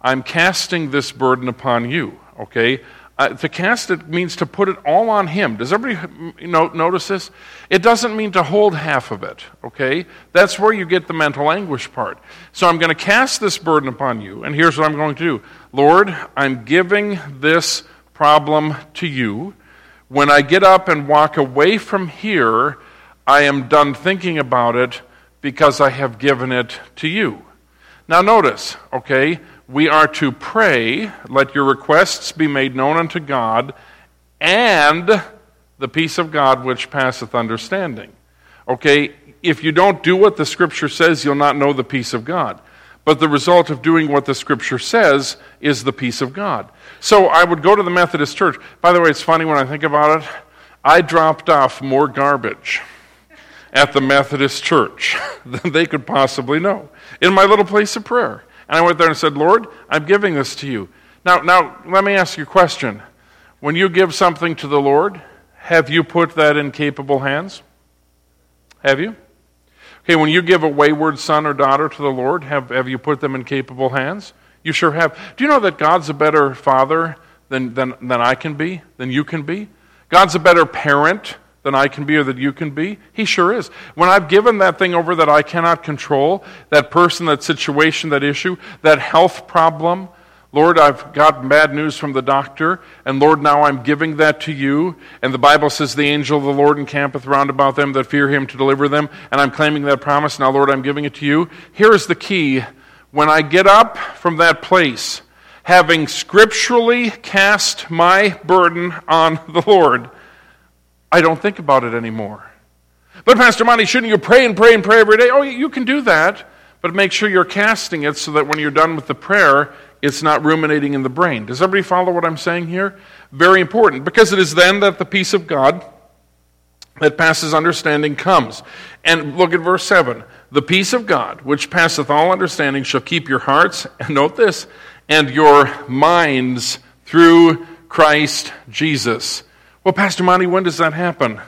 [SPEAKER 2] I'm casting this burden upon you, okay? Uh, to cast it means to put it all on him. Does everybody notice this? It doesn't mean to hold half of it, okay? That's where you get the mental anguish part. So I'm going to cast this burden upon you, and here's what I'm going to do Lord, I'm giving this problem to you. When I get up and walk away from here, I am done thinking about it because I have given it to you. Now, notice, okay? We are to pray, let your requests be made known unto God, and the peace of God which passeth understanding. Okay, if you don't do what the Scripture says, you'll not know the peace of God. But the result of doing what the Scripture says is the peace of God. So I would go to the Methodist Church. By the way, it's funny when I think about it, I dropped off more garbage at the Methodist Church than they could possibly know in my little place of prayer. And I went there and said, Lord, I'm giving this to you. Now, now let me ask you a question. When you give something to the Lord, have you put that in capable hands? Have you? Okay, when you give a wayward son or daughter to the Lord, have, have you put them in capable hands? You sure have. Do you know that God's a better father than, than, than I can be, than you can be? God's a better parent than I can be or that you can be? He sure is. When I've given that thing over that I cannot control, that person, that situation, that issue, that health problem, Lord, I've got bad news from the doctor, and Lord, now I'm giving that to you. And the Bible says, The angel of the Lord encampeth round about them that fear him to deliver them. And I'm claiming that promise. Now, Lord, I'm giving it to you. Here is the key. When I get up from that place, having scripturally cast my burden on the Lord, I don't think about it anymore. But, Pastor Monte, shouldn't you pray and pray and pray every day? Oh, you can do that, but make sure you're casting it so that when you're done with the prayer, it's not ruminating in the brain. Does everybody follow what I'm saying here? Very important, because it is then that the peace of God that passes understanding comes. And look at verse 7. The peace of God, which passeth all understanding, shall keep your hearts, and note this, and your minds through Christ Jesus. Well, Pastor Monte, when does that happen?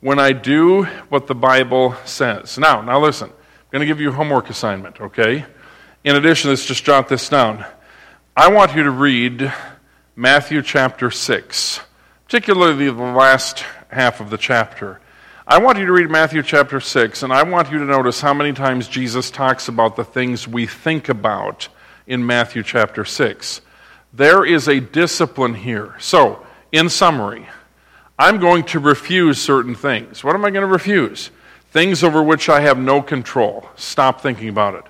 [SPEAKER 2] When I do what the Bible says. Now, now listen. I'm going to give you a homework assignment, okay? In addition, let's just jot this down. I want you to read Matthew chapter 6, particularly the last half of the chapter. I want you to read Matthew chapter 6, and I want you to notice how many times Jesus talks about the things we think about in Matthew chapter 6. There is a discipline here. So, in summary, I'm going to refuse certain things. What am I going to refuse? Things over which I have no control. Stop thinking about it.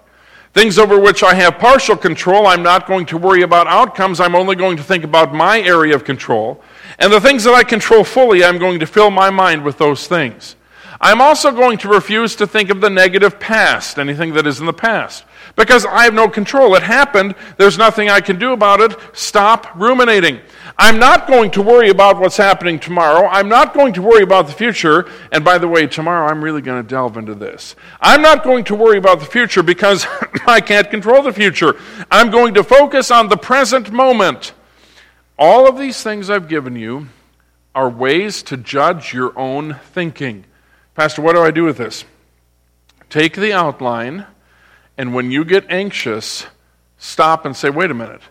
[SPEAKER 2] Things over which I have partial control, I'm not going to worry about outcomes. I'm only going to think about my area of control. And the things that I control fully, I'm going to fill my mind with those things. I'm also going to refuse to think of the negative past, anything that is in the past, because I have no control. It happened. There's nothing I can do about it. Stop ruminating. I'm not going to worry about what's happening tomorrow. I'm not going to worry about the future. And by the way, tomorrow I'm really going to delve into this. I'm not going to worry about the future because I can't control the future. I'm going to focus on the present moment. All of these things I've given you are ways to judge your own thinking. Pastor, what do I do with this? Take the outline, and when you get anxious, stop and say, wait a minute.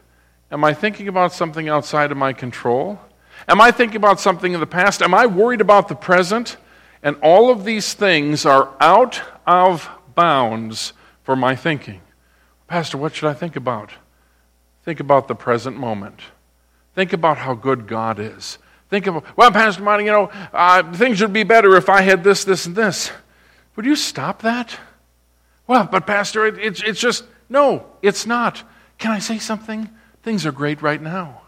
[SPEAKER 2] Am I thinking about something outside of my control? Am I thinking about something in the past? Am I worried about the present? And all of these things are out of bounds for my thinking. Pastor, what should I think about? Think about the present moment. Think about how good God is. Think about, well, Pastor Monte, you know, uh, things would be better if I had this, this, and this. Would you stop that? Well, but Pastor, it, it's, it's just, no, it's not. Can I say something? Things are great right now.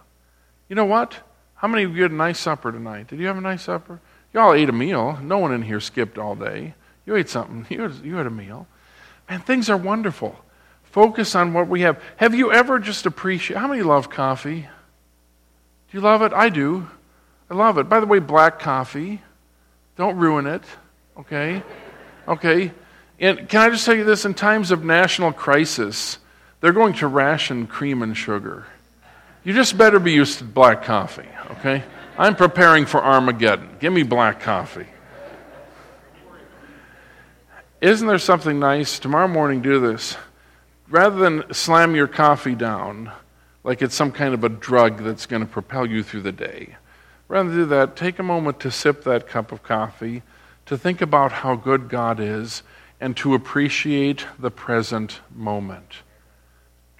[SPEAKER 2] You know what? How many of you had a nice supper tonight? Did you have a nice supper? Y'all ate a meal. No one in here skipped all day. You ate something. You had, you had a meal. Man, things are wonderful. Focus on what we have. Have you ever just appreciated? How many love coffee? Do you love it? I do. I love it. By the way, black coffee. Don't ruin it. Okay? Okay? And can I just tell you this? In times of national crisis, they're going to ration cream and sugar. You just better be used to black coffee, okay? I'm preparing for Armageddon. Give me black coffee. Isn't there something nice? Tomorrow morning, do this. Rather than slam your coffee down like it's some kind of a drug that's going to propel you through the day, rather than do that, take a moment to sip that cup of coffee, to think about how good God is, and to appreciate the present moment.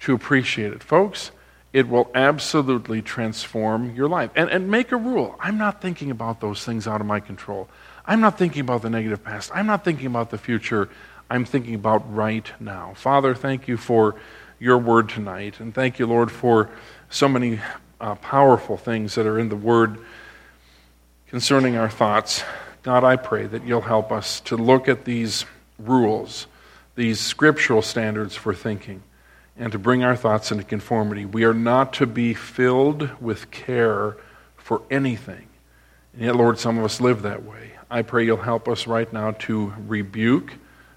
[SPEAKER 2] To appreciate it. Folks, it will absolutely transform your life. And, and make a rule. I'm not thinking about those things out of my control. I'm not thinking about the negative past. I'm not thinking about the future. I'm thinking about right now. Father, thank you for your word tonight. And thank you, Lord, for so many uh, powerful things that are in the word concerning our thoughts. God, I pray that you'll help us to look at these rules, these scriptural standards for thinking and to bring our thoughts into conformity. We are not to be filled with care for anything. And yet, Lord, some of us live that way. I pray you'll help us right now to rebuke,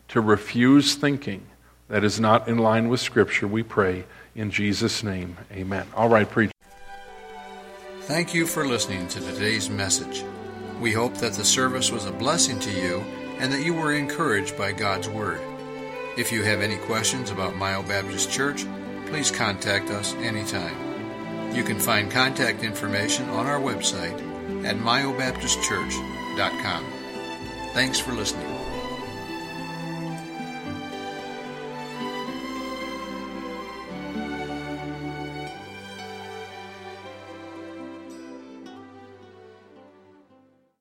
[SPEAKER 2] to refuse thinking that is not in line with Scripture. We pray in Jesus' name. Amen. All right, preach.
[SPEAKER 1] Thank you for listening to today's message. We hope that the service was a blessing to you and that you were encouraged by God's Word. If you have any questions about Mile Baptist Church, please contact us anytime. You can find contact information on our website at myobaptistchurch.com. Thanks for listening.